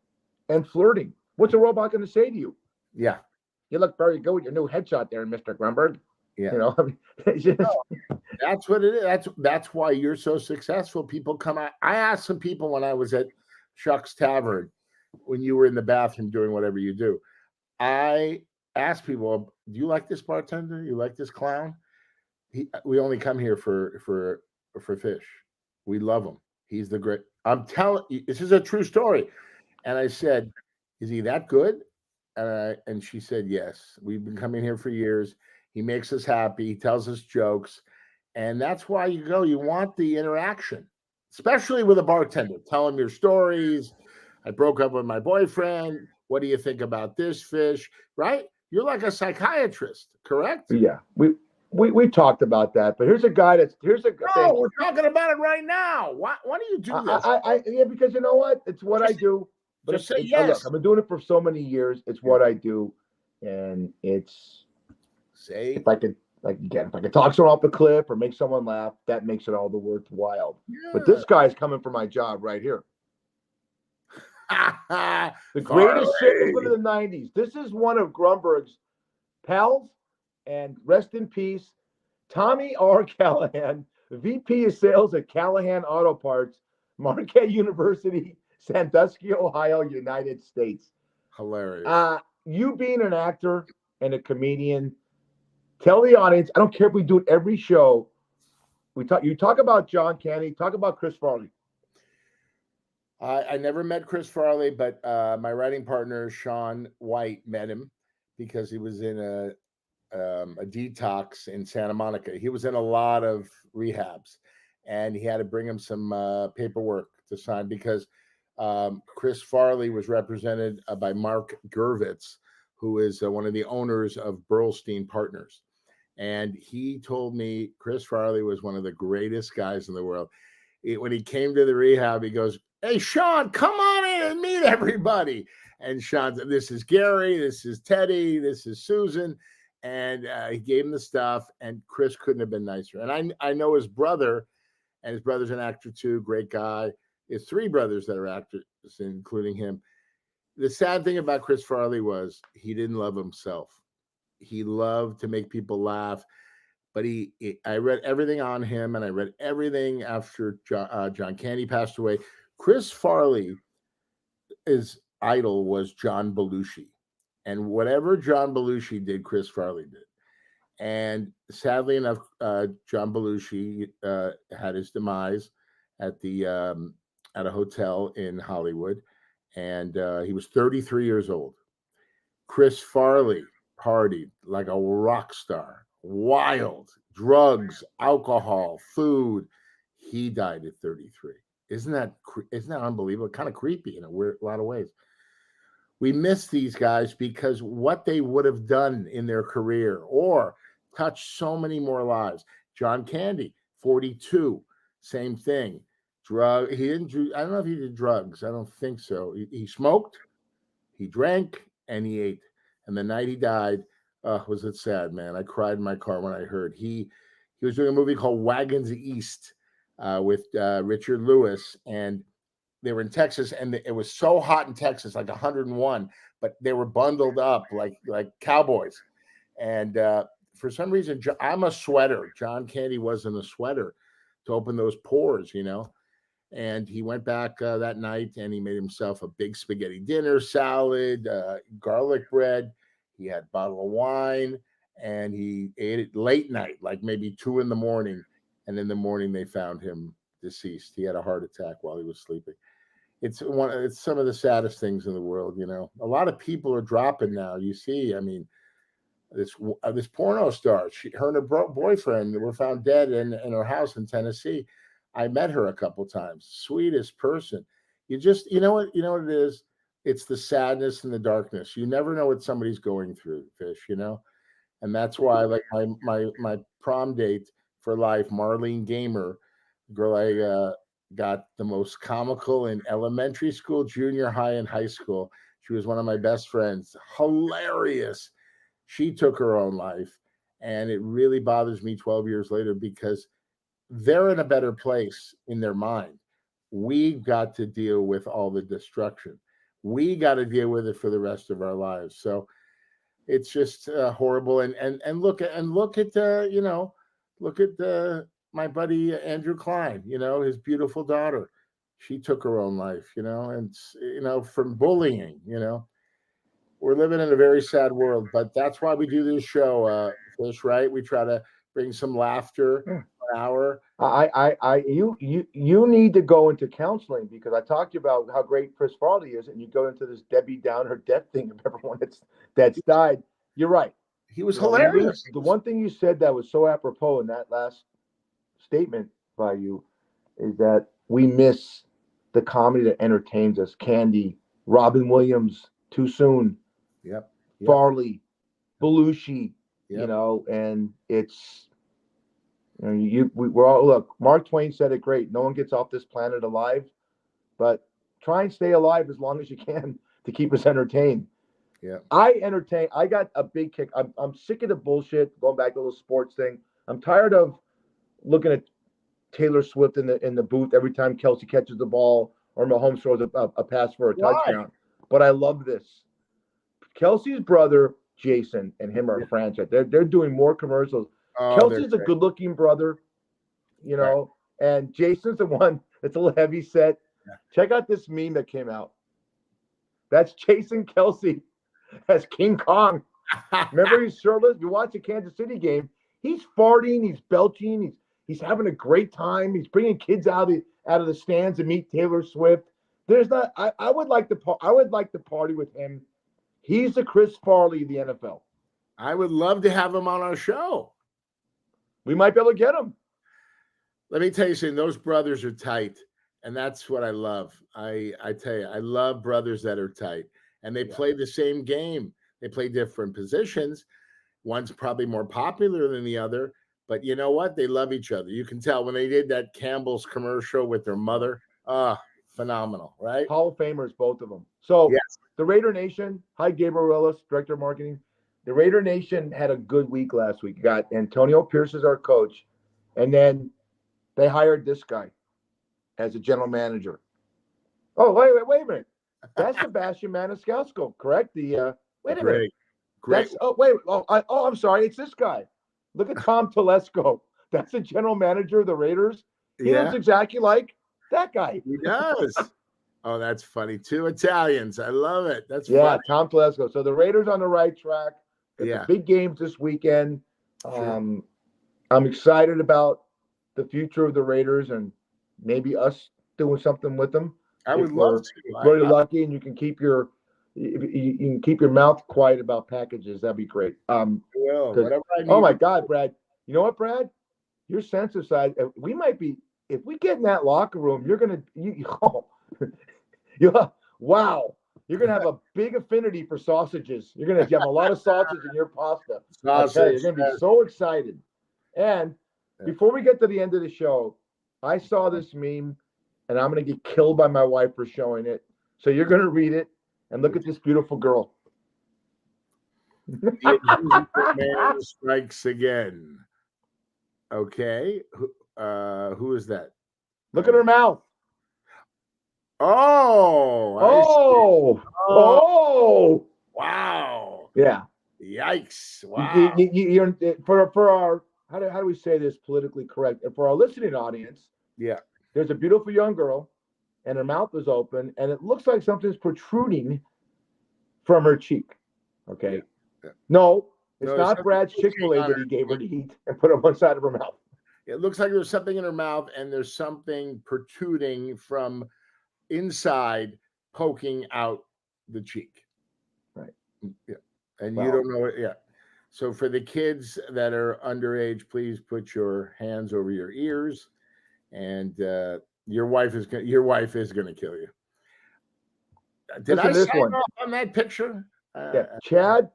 and flirting. What's a robot going to say to you? yeah You look very good with your new headshot there, Mr. Grunberg. Yeah. You know, *laughs* I mean, it's just, That's what it is. That's that's why you're so successful. People come out. I asked some people when I was at Chuck's Tavern, when you were in the bathroom doing whatever you do. I asked people, oh, "Do you like this bartender? You like this clown?" He, uh, we only come here for for for fish. We love him. He's the great. I'm telling you, this is a true story. And I said, "Is he that good?" And I, and she said, "Yes. We've been coming here for years. He makes us happy. He tells us jokes." And that's why you go. You want the interaction, especially with a bartender. Tell him your stories. I broke up with my boyfriend. What do you think about this fish? Right? You're like a psychiatrist, correct? yeah, we we we talked about that. But here's a guy that's here's a No, thank we're talking about it right now. Why, why do you do I, this? I, I yeah, because you know what? It's what I do. But just say yes. look, I've been doing it for so many years. It's what I do, and it's Say, if I could like again, if I could talk someone off the cliff or make someone laugh, that makes it all the worthwhile. But this guy's coming for my job right here. The greatest salesman of the '90s. This is one of Grunberg's pals, and rest in peace, Tommy *laughs* R. Callahan, VP of Sales at Callahan Auto Parts, Marquette University, *laughs* Sandusky, Ohio, United States. hilarious. Uh, you being an actor and a comedian, tell the audience. I don't care if we do it every show. We talk. You talk about John Candy. Talk about Chris Farley. I, I never met Chris Farley, but uh, my writing partner Sean White met him, because he was in a um, a detox in Santa Monica. He was in a lot of rehabs, and he had to bring him some uh, paperwork to sign because um, Chris Farley was represented uh, by Marc Gurvitz, who is uh, one of the owners of Brillstein Partners. And he told me Chris Farley was one of the greatest guys in the world. It, when he came to the rehab, he goes, Hey, Sean, come on in and meet everybody. And Sean This is Gary, this is Teddy, this is Susan. And uh, he gave him the stuff, and Chris couldn't have been nicer. And I, I know his brother, and his brother's an actor too, great guy. His three brothers that are actors, including him. The sad thing about Chris Farley was he didn't love himself. He loved to make people laugh, but he, he I read everything on him, and I read everything after John, uh, John Candy passed away. Chris Farley, his idol was John Belushi, and whatever John Belushi did, Chris Farley did. And sadly enough, uh, John Belushi uh, had his demise at the um, at a hotel in Hollywood, and uh, he was 33 years old. Chris Farley partied like a rock star, wild, drugs, alcohol, food. He died at 33. Isn't that isn't that unbelievable? Kind of creepy in a weird a lot of ways we miss these guys because what they would have done in their career or touched so many more lives. John Candy, 42, same thing. Drug, he didn't I don't know if he did drugs. I don't think so. He, he smoked, he drank, and he ate. And the night he died, uh, was it sad, man? I cried in my car when I heard he he was doing a movie called Wagons East uh, with uh, Richard Lewis, and they were in Texas, and it was so hot in Texas, like 101, but they were bundled up like like cowboys. And uh, for some reason, I'm a sweater. John Candy wasn't a sweater to open those pores, you know. And he went back uh, that night and he made himself a big spaghetti dinner, salad, uh, garlic bread. He had a bottle of wine, and he ate it late night, like maybe two in the morning. And in the morning, they found him deceased. He had a heart attack while he was sleeping. It's one it's some of the saddest things in the world you know? A lot of people are dropping now you see i mean this uh, this porno star she her and her bro- boyfriend were found dead in, in her house in tennessee. I met her a couple times sweetest person. You just you know what you know what it is? It's the sadness and the darkness. You never know what somebody's going through fish you know? And that's why like my my my prom date for life marlene gamer girl i uh got the most comical in elementary school, junior high, and high school. She was one of my best friends. Hilarious. She took her own life. And it really bothers me 12 years later because they're in a better place in their mind. We've got to deal with all the destruction. We got to deal with it for the rest of our lives. So it's just uh, horrible. And and and look at and look at the you know look at the my buddy Andrew Klein, you know, his beautiful daughter. She took her own life, you know, and you know, from bullying, you know. We're living in a very sad world, but that's why we do this show, uh, Fish, right? We try to bring some laughter hmm. an hour. I, I, I, you, you, you need to go into counseling because I talked to you about how great Chris Farley is, and you go into this Debbie Downer death thing of *laughs* everyone that's that's *laughs* died. You're right. He was know, hilarious. The one thing you said that was so apropos in that last statement by you is that we miss the comedy that entertains us. Candy, Robin Williams, too soon. Yep. yep. Farley, Belushi. Yep. You know, and it's you know you we, we're all look. Mark Twain said it great. No one gets off this planet alive, but try and stay alive as long as you can *laughs* to keep us entertained. Yeah. I entertain. I got a big kick. I'm, I'm sick of the bullshit. Going back to the sports thing. I'm tired of looking at Taylor Swift in the in the booth every time Kelce catches the ball or Mahomes throws a, a, a pass for a Why? touchdown. But I love this. Kelce's brother Jason and him are a franchise. They're they're doing more commercials. Oh, Kelce's a good looking brother, you know, right. and Jason's the *laughs* one that's a little heavy set. Yeah. Check out this meme that came out. That's Jason Kelce *laughs* as King Kong. Remember he's shirtless. You watch a Kansas City game. He's farting. He's belching. He's He's having a great time. He's bringing kids out of the, out of the stands to meet Taylor Swift. There's not. I, I would like to. I would like to party with him. He's the Chris Farley of the NFL. I would love to have him on our show. We might be able to get him. Let me tell you something. Those brothers are tight, and that's what I love. I I tell you, I love brothers that are tight, and they Yeah. play the same game. They play different positions. One's probably more popular than the other, but you know what? They love each other. You can tell when they did that Campbell's commercial with their mother. Ah, phenomenal, right? Hall of Famers, both of them. So Yes. the Raider Nation, hi Gabriel Ellis, Director of Marketing. The Raider Nation had a good week last week. Got Antonio Pierce as our coach, and then they hired this guy as a general manager. Oh, wait, wait, wait a minute. That's Sebastian Maniscalco, correct? The uh wait a minute. Great, great. That's oh wait, oh, I, oh I'm sorry, it's this guy. Look at Tom Telesco. *laughs* That's the general manager of the Raiders. He Yeah, looks exactly like that guy. he does. *laughs* oh, that's funny. Two Italians. I love it. That's Yeah, funny. Tom Telesco. So the Raiders on the right track. Got Yeah. big games this weekend. Sure. Um, I'm excited about the future of the Raiders and maybe us doing something with them. I would love to. Really I- lucky, and you can keep your you, you you can keep your mouth quiet about packages. That'd be great. Um, will. 'cause- Whatever I need. oh my God, Brad. You know what, Brad? Your sense of size. uh, We might be if we get in that locker room. You're gonna you. *laughs* Oh, you wow. You're gonna have a big affinity for sausages. You're gonna have a lot of sausage in your pasta. *laughs* You, Sausage, you're gonna be so excited. And before we get to the end of the show, I saw this meme, and I'm gonna get killed by my wife for showing it. So you're gonna read it and look at this beautiful girl. *laughs* The man *laughs* strikes again. Okay. Who- Uh, who is that? Look at her mouth. Oh. Oh, Oh, oh, wow. yeah. Yikes. Wow. You, you, you're, for for our how do how do we say this politically correct? And for our listening audience, Yeah. There's a beautiful young girl, and her mouth is open, and it looks like something's protruding from her cheek. Okay. Yeah, yeah. No, it's No, not Brad's Chick fil A that he gave her to eat *laughs* and put on one side of her mouth. It looks like there's something in her mouth and there's something protruding from inside poking out the cheek. Right. Yeah. And Wow. you don't know it. Yeah. So for the kids that are underage, please put your hands over your ears and uh, your wife is gonna, your wife is going to kill you. Uh, Did Listen I this one. on that picture? Uh, Yeah, Chad,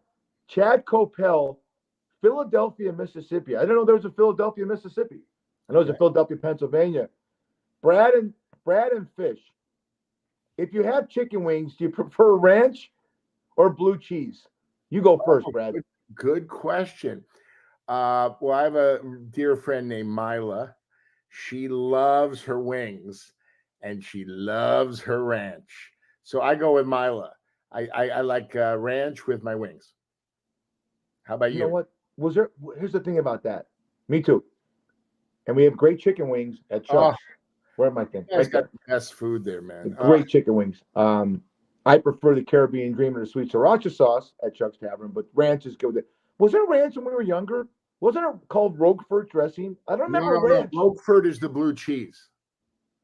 Chad Copel, Philadelphia, Mississippi. I didn't know there was a Philadelphia, Mississippi. I know there's a Philadelphia, Pennsylvania. Brad and Brad and Fish. If you have chicken wings, do you *laughs* prefer ranch or blue cheese? You go first, Oh, Brad. Good question. Uh, well, I have a dear friend named Mila. She loves her wings and she loves her ranch. So I go with Mila. I, I, I like uh, ranch with my wings. How about You you? know what? Was there? Here's the thing about that. Me too. And we have great chicken wings at Oh, Chuck's. Where am I thinking? you guys got the best food there, man. Oh, Great chicken wings. Um, I prefer the Caribbean Dream and the sweet sriracha sauce at Chuck's Tavern, but ranch is good with. Was there ranch when we were younger? Wasn't it called Roquefort dressing? I don't remember no, ranch. Roquefort is the blue cheese.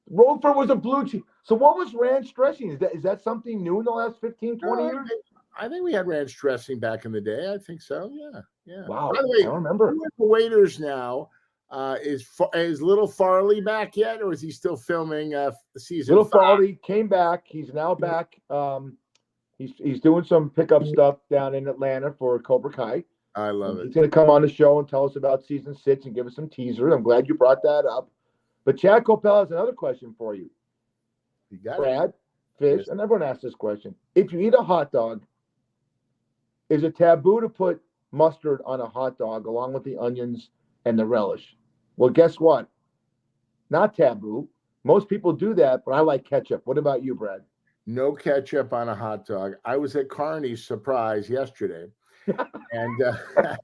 Roquefort was a blue cheese. So what was ranch dressing? Is that is that something new in the last 15, 20 No, years? I think we had ranch dressing back in the day. I think so. Yeah, yeah. Wow, By the I way, don't remember. who are the waiters now? Uh, is is Little Farley back yet, or is he still filming uh, season? Little five? Farley came back. He's now back. Um, he's he's doing some pickup stuff down in Atlanta for Cobra Kai. I love it. He's going to come on the show and tell us about season six and give us some teasers. I'm glad you brought that up. But Chad Copel has another question for you. You got it. Brad, Fish, and everyone asks this question. If you eat a hot dog, is it taboo to put mustard on a hot dog along with the onions and the relish? Well, guess what? Not taboo. Most people do that, but I like ketchup. What about you, Brad? No ketchup on a hot dog. I was at Carney's surprise yesterday, and uh, *laughs*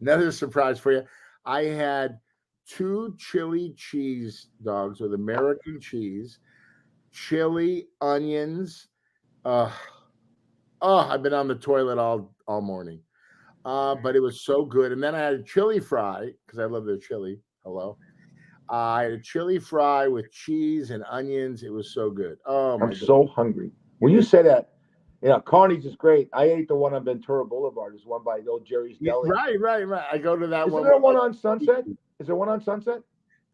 another surprise for you. I had two chili cheese dogs with American cheese, chili, onions. Uh, oh, I've been on the toilet all all morning, uh, but it was so good. And then I had a chili fry because I love their chili. Hello. Uh, I had a chili fry with cheese and onions. It was so good. Oh my I'm so hungry. When you say that, Yeah, Carney's is great. I ate the one on Ventura Boulevard. It's one by the old Jerry's Deli. right, right, right. I go to that Isn't one. Is there one on Sunset? Is there one on Sunset?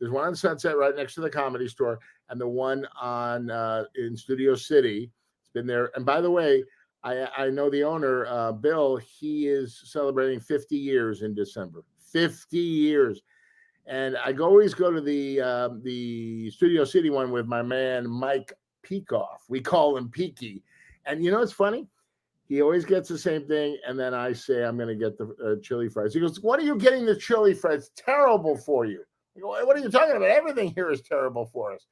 There's one on Sunset right next to the comedy store, and the one on uh, in Studio City. It's been there. And by the way, I I know the owner, uh, Bill. He is celebrating 50 years in December. 50 years, and I always go to the um, the Studio City one with my man Mike Peakoff. We call him Peaky, and you know it's funny. He always gets the same thing, and then I say I'm going to get the uh, chili fries. He goes, "What are you getting the chili fries? Terrible for you." Go, What are you talking about? Everything here is terrible for us.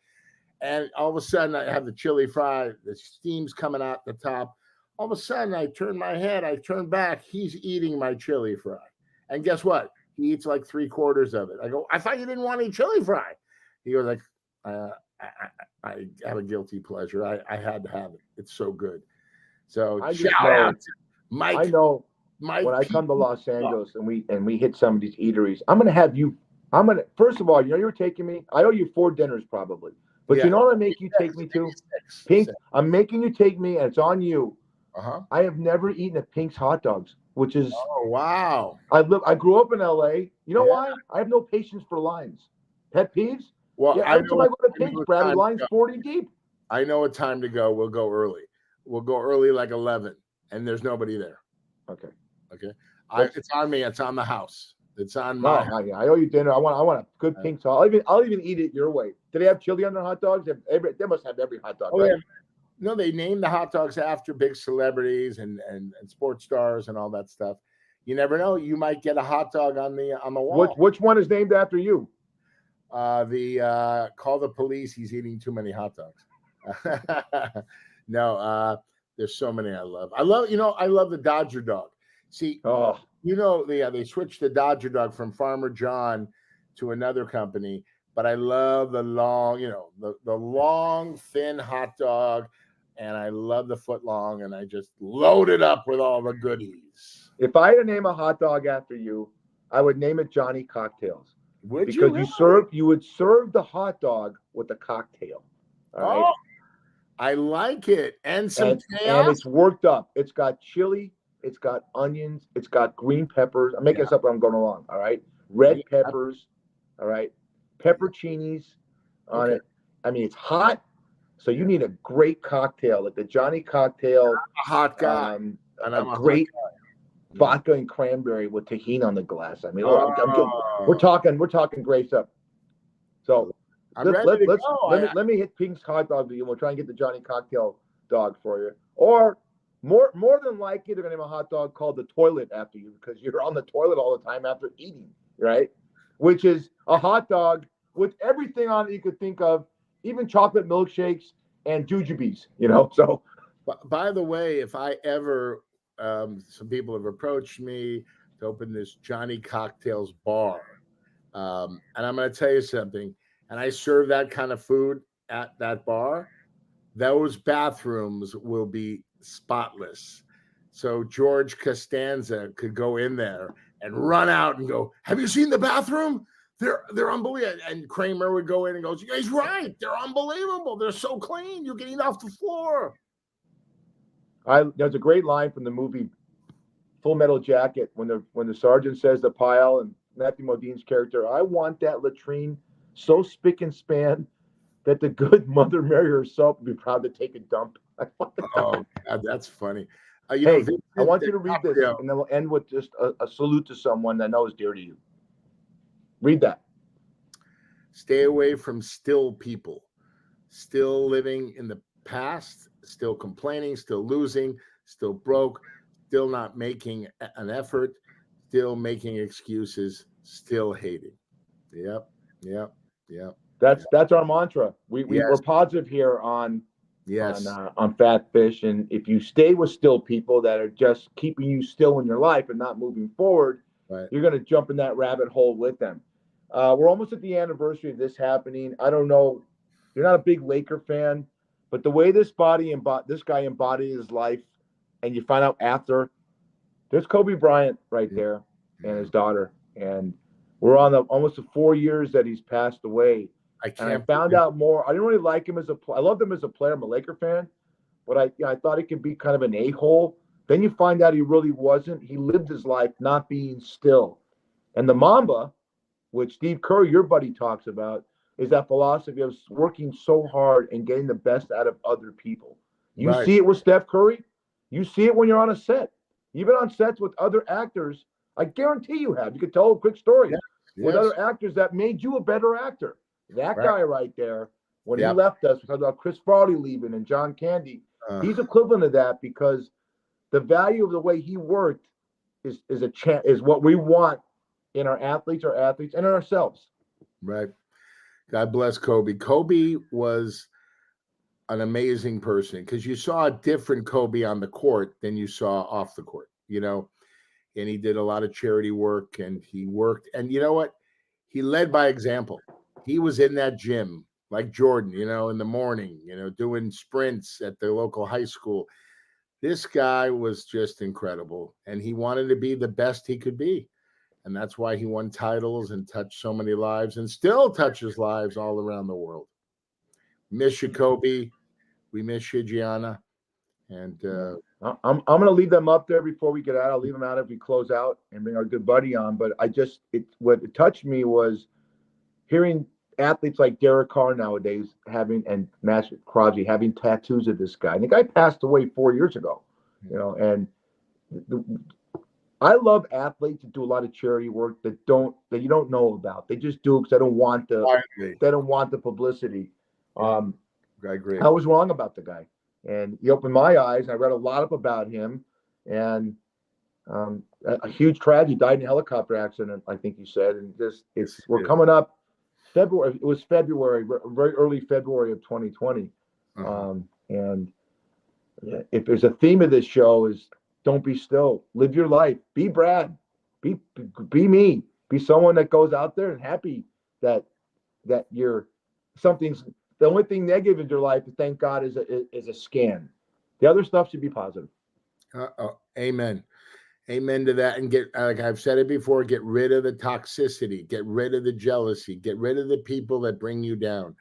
And all of a sudden, I have the chili fry, the steam's coming out the top. All of a sudden, I turn my head, I turn back. He's eating my chili fry. And guess what? He eats like three quarters of it. I go, I thought you didn't want any chili fry. He goes, like, uh, I, I, I have a guilty pleasure. I, I had to have it. It's so good. So I shout know- out to Mike. I know Mike when I come to Los Angeles and we and we hit some of these eateries, I'm gonna have you. I'm gonna first of all, you know you're taking me. I owe you four dinners probably, but Yeah. you know what I make you take me to? Pink. I'm making you take me, and it's on you. Uh-huh. I have never eaten at Pink's hot dogs, which is Oh, wow. I live. I grew up in L.A. You know Yeah. why? I have no patience for lines. Pet peeves. Well, Yeah, I know I go to I know Pink's, what Brad, time the line's 40 deep. I know what time to go. We'll go early. We'll go early like 11 and there's nobody there. Okay. Okay. I, it's on me. It's on the house. It's on my I, I owe you dinner. I want. I want a good uh, pink Pink's. I'll even. I'll even eat it your way. Do they have chili on their hot dogs? They, every, they must have every hot dog. Oh, right? yeah. No, they name the hot dogs after big celebrities and, and, and sports stars and all that stuff. You never know. You might get a hot dog on the on the wall. Which which one is named after you? Uh, the uh, call the police. He's eating too many hot dogs. *laughs* no, uh, there's so many I love. I love you know I love the Dodger dog. See, Oh, you know, yeah, they switched the Dodger dog from Farmer John to another company, but I love the long, you know, the, the long, thin hot dog, and I love the foot long, and I just load it up with all the goodies. if I had to name a hot dog after you, I would name it Johnny Cocktails Would because you? you, serve. You would serve the hot dog with a cocktail. All right. Oh, I like it, and some and, and it's worked up. It's got chili, it's got onions, it's got green peppers. I'm making Yeah. this up as I'm going along. All right, red peppers. All right, pepperoncinis on Okay. it. I mean, it's hot, so you need a great cocktail, like the Johnny cocktail. a hot guy, Um, and a a great. Vodka and cranberry with tahini on the glass. I mean, oh, I'm- I'm getting- Oh, we're talking, we're talking grace up. So I'm let, let, go. let, me, let me hit Pink's hot dog to you. We'll try and get the Johnny Cocktail dog for you. Or more more than likely, they're going to have a hot dog called the toilet after you because you're on the toilet all the time after eating, right? Which is a hot dog with everything on it you could think of, even chocolate milkshakes and jujubes, you know? *laughs* So, By the way, if I ever, um, some people have approached me to open this Johnny Cocktails bar, um, and I'm going to tell you something. And I serve that kind of food at that bar. Those bathrooms will be spotless. So George Costanza could go in there and run out and go, "Have you seen the bathroom? They're they're unbelievable." And Kramer would go in and goes, "He's right. They're unbelievable. They're so clean. You're getting off the floor." I there's a great line from the movie Full Metal Jacket when the when the sergeant says to Pyle and Matthew Modine's character, "I want that latrine so spick and span that the good *laughs* Mother Mary herself would be proud to take a dump." *laughs* The Oh. God, that's funny. Uh, you Hey, know, I want you to read this, and then we'll end with just a, a salute to someone that knows dear to you. Read that. Stay away from still people, still living in the past, still complaining, still losing, still broke, still not making an effort, still making excuses, still hating. Yep, yep, yep. That's that's our mantra. We, we Yes. we're positive here on Yes. on uh, on fat fish and if you stay with still people that are just keeping you still in your life and not moving forward Right. you're going to jump in that rabbit hole with them uh, we're almost at the anniversary of this happening i don't know you're not a big laker fan but the way this body embo- this guy embodied his life and you find out after there's kobe bryant right there and his daughter and we're on the almost the four years that he's passed away I can't. and I found out more. I didn't really like him as a. pl- I loved him as a player. I'm a Laker fan, but I I thought he could be kind of an a hole. Then you find out he really wasn't. He lived his life not being still. And the Mamba, which Steve Kerr, your buddy, talks about, is that philosophy of working so hard and getting the best out of other people. You Right. see it with Steph Curry. You see it when you're on a set. You've been on sets with other actors. I guarantee you have. You could tell a quick story with Yes. other actors that made you a better actor. That Right. guy right there, when Yep. he left us, we talked about Chris Farley leaving and John Candy. Uh, He's equivalent to that because the value of the way he worked is is a is what we want in our athletes, our athletes, and in ourselves. Right. God bless Kobe. Kobe was an amazing person because you saw a different Kobe on the court than you saw off the court, you know. And he did a lot of charity work and he worked. And you know what? He led by example. He was in that gym like Jordan, you know, in the morning, you know, doing sprints at the local high school. This guy was just incredible. And he wanted to be the best he could be and that's why he won titles and touched so many lives and still touches lives all around the world. Miss you, Kobe. We miss you, Gianna. And uh, I'm I'm gonna leave them up there before we get out. I'll leave them out if we close out and bring our good buddy on. But I just it what touched me was hearing athletes like Derek Carr nowadays having and Maxx Crosby having tattoos of this guy. And the guy passed away four years ago, you know. And the, I love athletes that do a lot of charity work that don't that you don't know about. They just do because they don't want the they don't want the publicity. Um, I agree. I was wrong about the guy, and he opened my eyes. And I read a lot up about him, and um, a, a huge tragedy. Died in a helicopter accident, I think you said. And just it's we're coming up February. It was February, very early February of 2020. Uh-huh. Um, and if there's a theme of this show is don't be still, live your life, be Brad, be be me, be someone that goes out there and happy that that you're something's the only thing negative in your life, thank God, is a is- a scan. The other stuff should be positive. Uh-oh. Amen. Amen to that. And get, like I've said it before, get rid of the toxicity, get rid of the jealousy, get rid of the people that bring you down.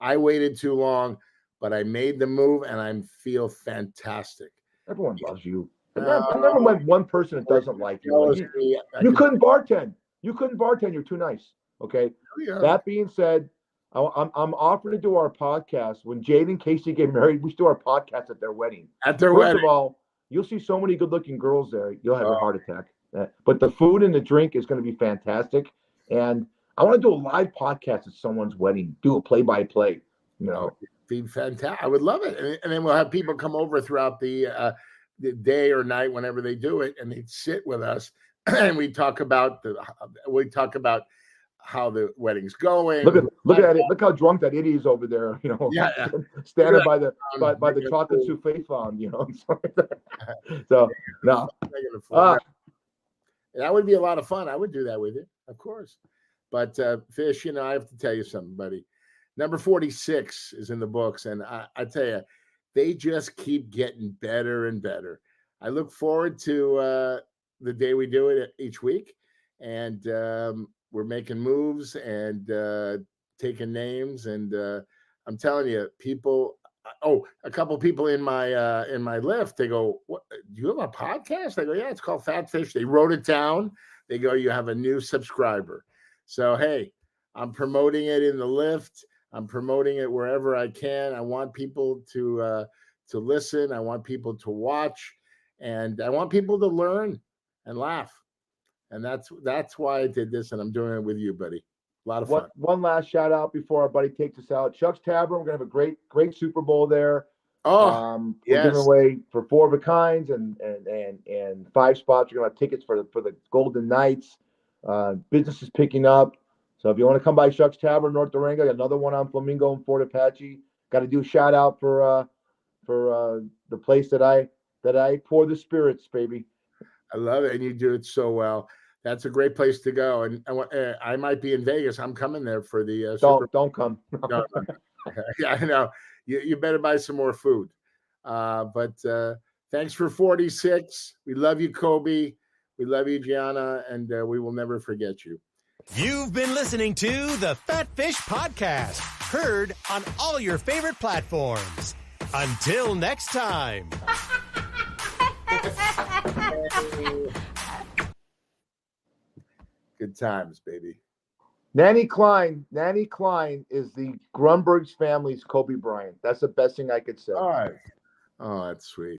I waited too long, but I made the move and I feel fantastic. Everyone loves you. I never, I never met one person that doesn't like you. You, you couldn't bartend. You couldn't bartend. You're too nice. Okay. Yeah. That being said, I- I'm I'm offering to do our podcast when Jade and Casey get married. We should do our podcast at their wedding. at their First wedding. of all, you'll see so many good-looking girls there. You'll have a Oh. heart attack. Uh, but the food and the drink is going to be fantastic. And I want to do a live podcast at someone's wedding. Do a play-by-play. You know, be fantastic. I would love it, and, and then we'll have people come over throughout the uh, the day or night whenever they do it, and they'd sit with us, *clears throat* and we'd talk about the we'd talk about how the wedding's going. look at look at it. Look how drunk that idiot is over there. You know, Yeah, yeah. *laughs* standing by the by, by the chocolate souffle fountain. You know, *laughs* *laughs* so no. making a fool. Ah. that would be a lot of fun. I would do that with you, of course. But uh, fish, you know, I have to tell you something, buddy. Number forty-six is in the books, and I, I tell you, they just keep getting better and better. I look forward to uh, the day we do it each week, and um, we're making moves and uh, taking names. And uh, I'm telling you, people. Oh, a couple people in my uh, in my lift. They go, "What? Do you have a podcast?" I go, "Yeah, it's called Fat Fish." They wrote it down. They go, "You have a new subscriber." So hey, I'm promoting it in the lift. I'm promoting it wherever I can. I want people to uh, to listen. I want people to watch, and I want people to learn and laugh. And that's that's why I did this, and I'm doing it with you, buddy. A lot of fun. One, one last shout out before our buddy takes us out. Chuck's Tavern. We're gonna have a great, great Super Bowl there. Oh, um, we're giving away for four of a kinds and and and and five spots. We're gonna have tickets for the for the Golden Knights. Uh, business is picking up. So if you want to come by Chuck's Tavern, North Durango, got another one on Flamingo and Fort Apache. Got to do a shout out for uh for uh the place that I that I pour the spirits, baby. I love it, and you do it so well. That's a great place to go. And I, uh, I might be in Vegas. I'm coming there for the uh, Don't don't come. *laughs* No, yeah, *laughs* I know. You, you better buy some more food. Uh, but uh, thanks for 46. We love you, Kobe. We love you, Gianna, and uh, we will never forget you. You've been listening to the Fat Fish Podcast, heard on all your favorite platforms. Until next time. *laughs* Good times, baby. Nanny Klein, Nanny Klein is the Grunberg's family's Kobe Bryant. That's the best thing I could say. All right. Oh, that's sweet.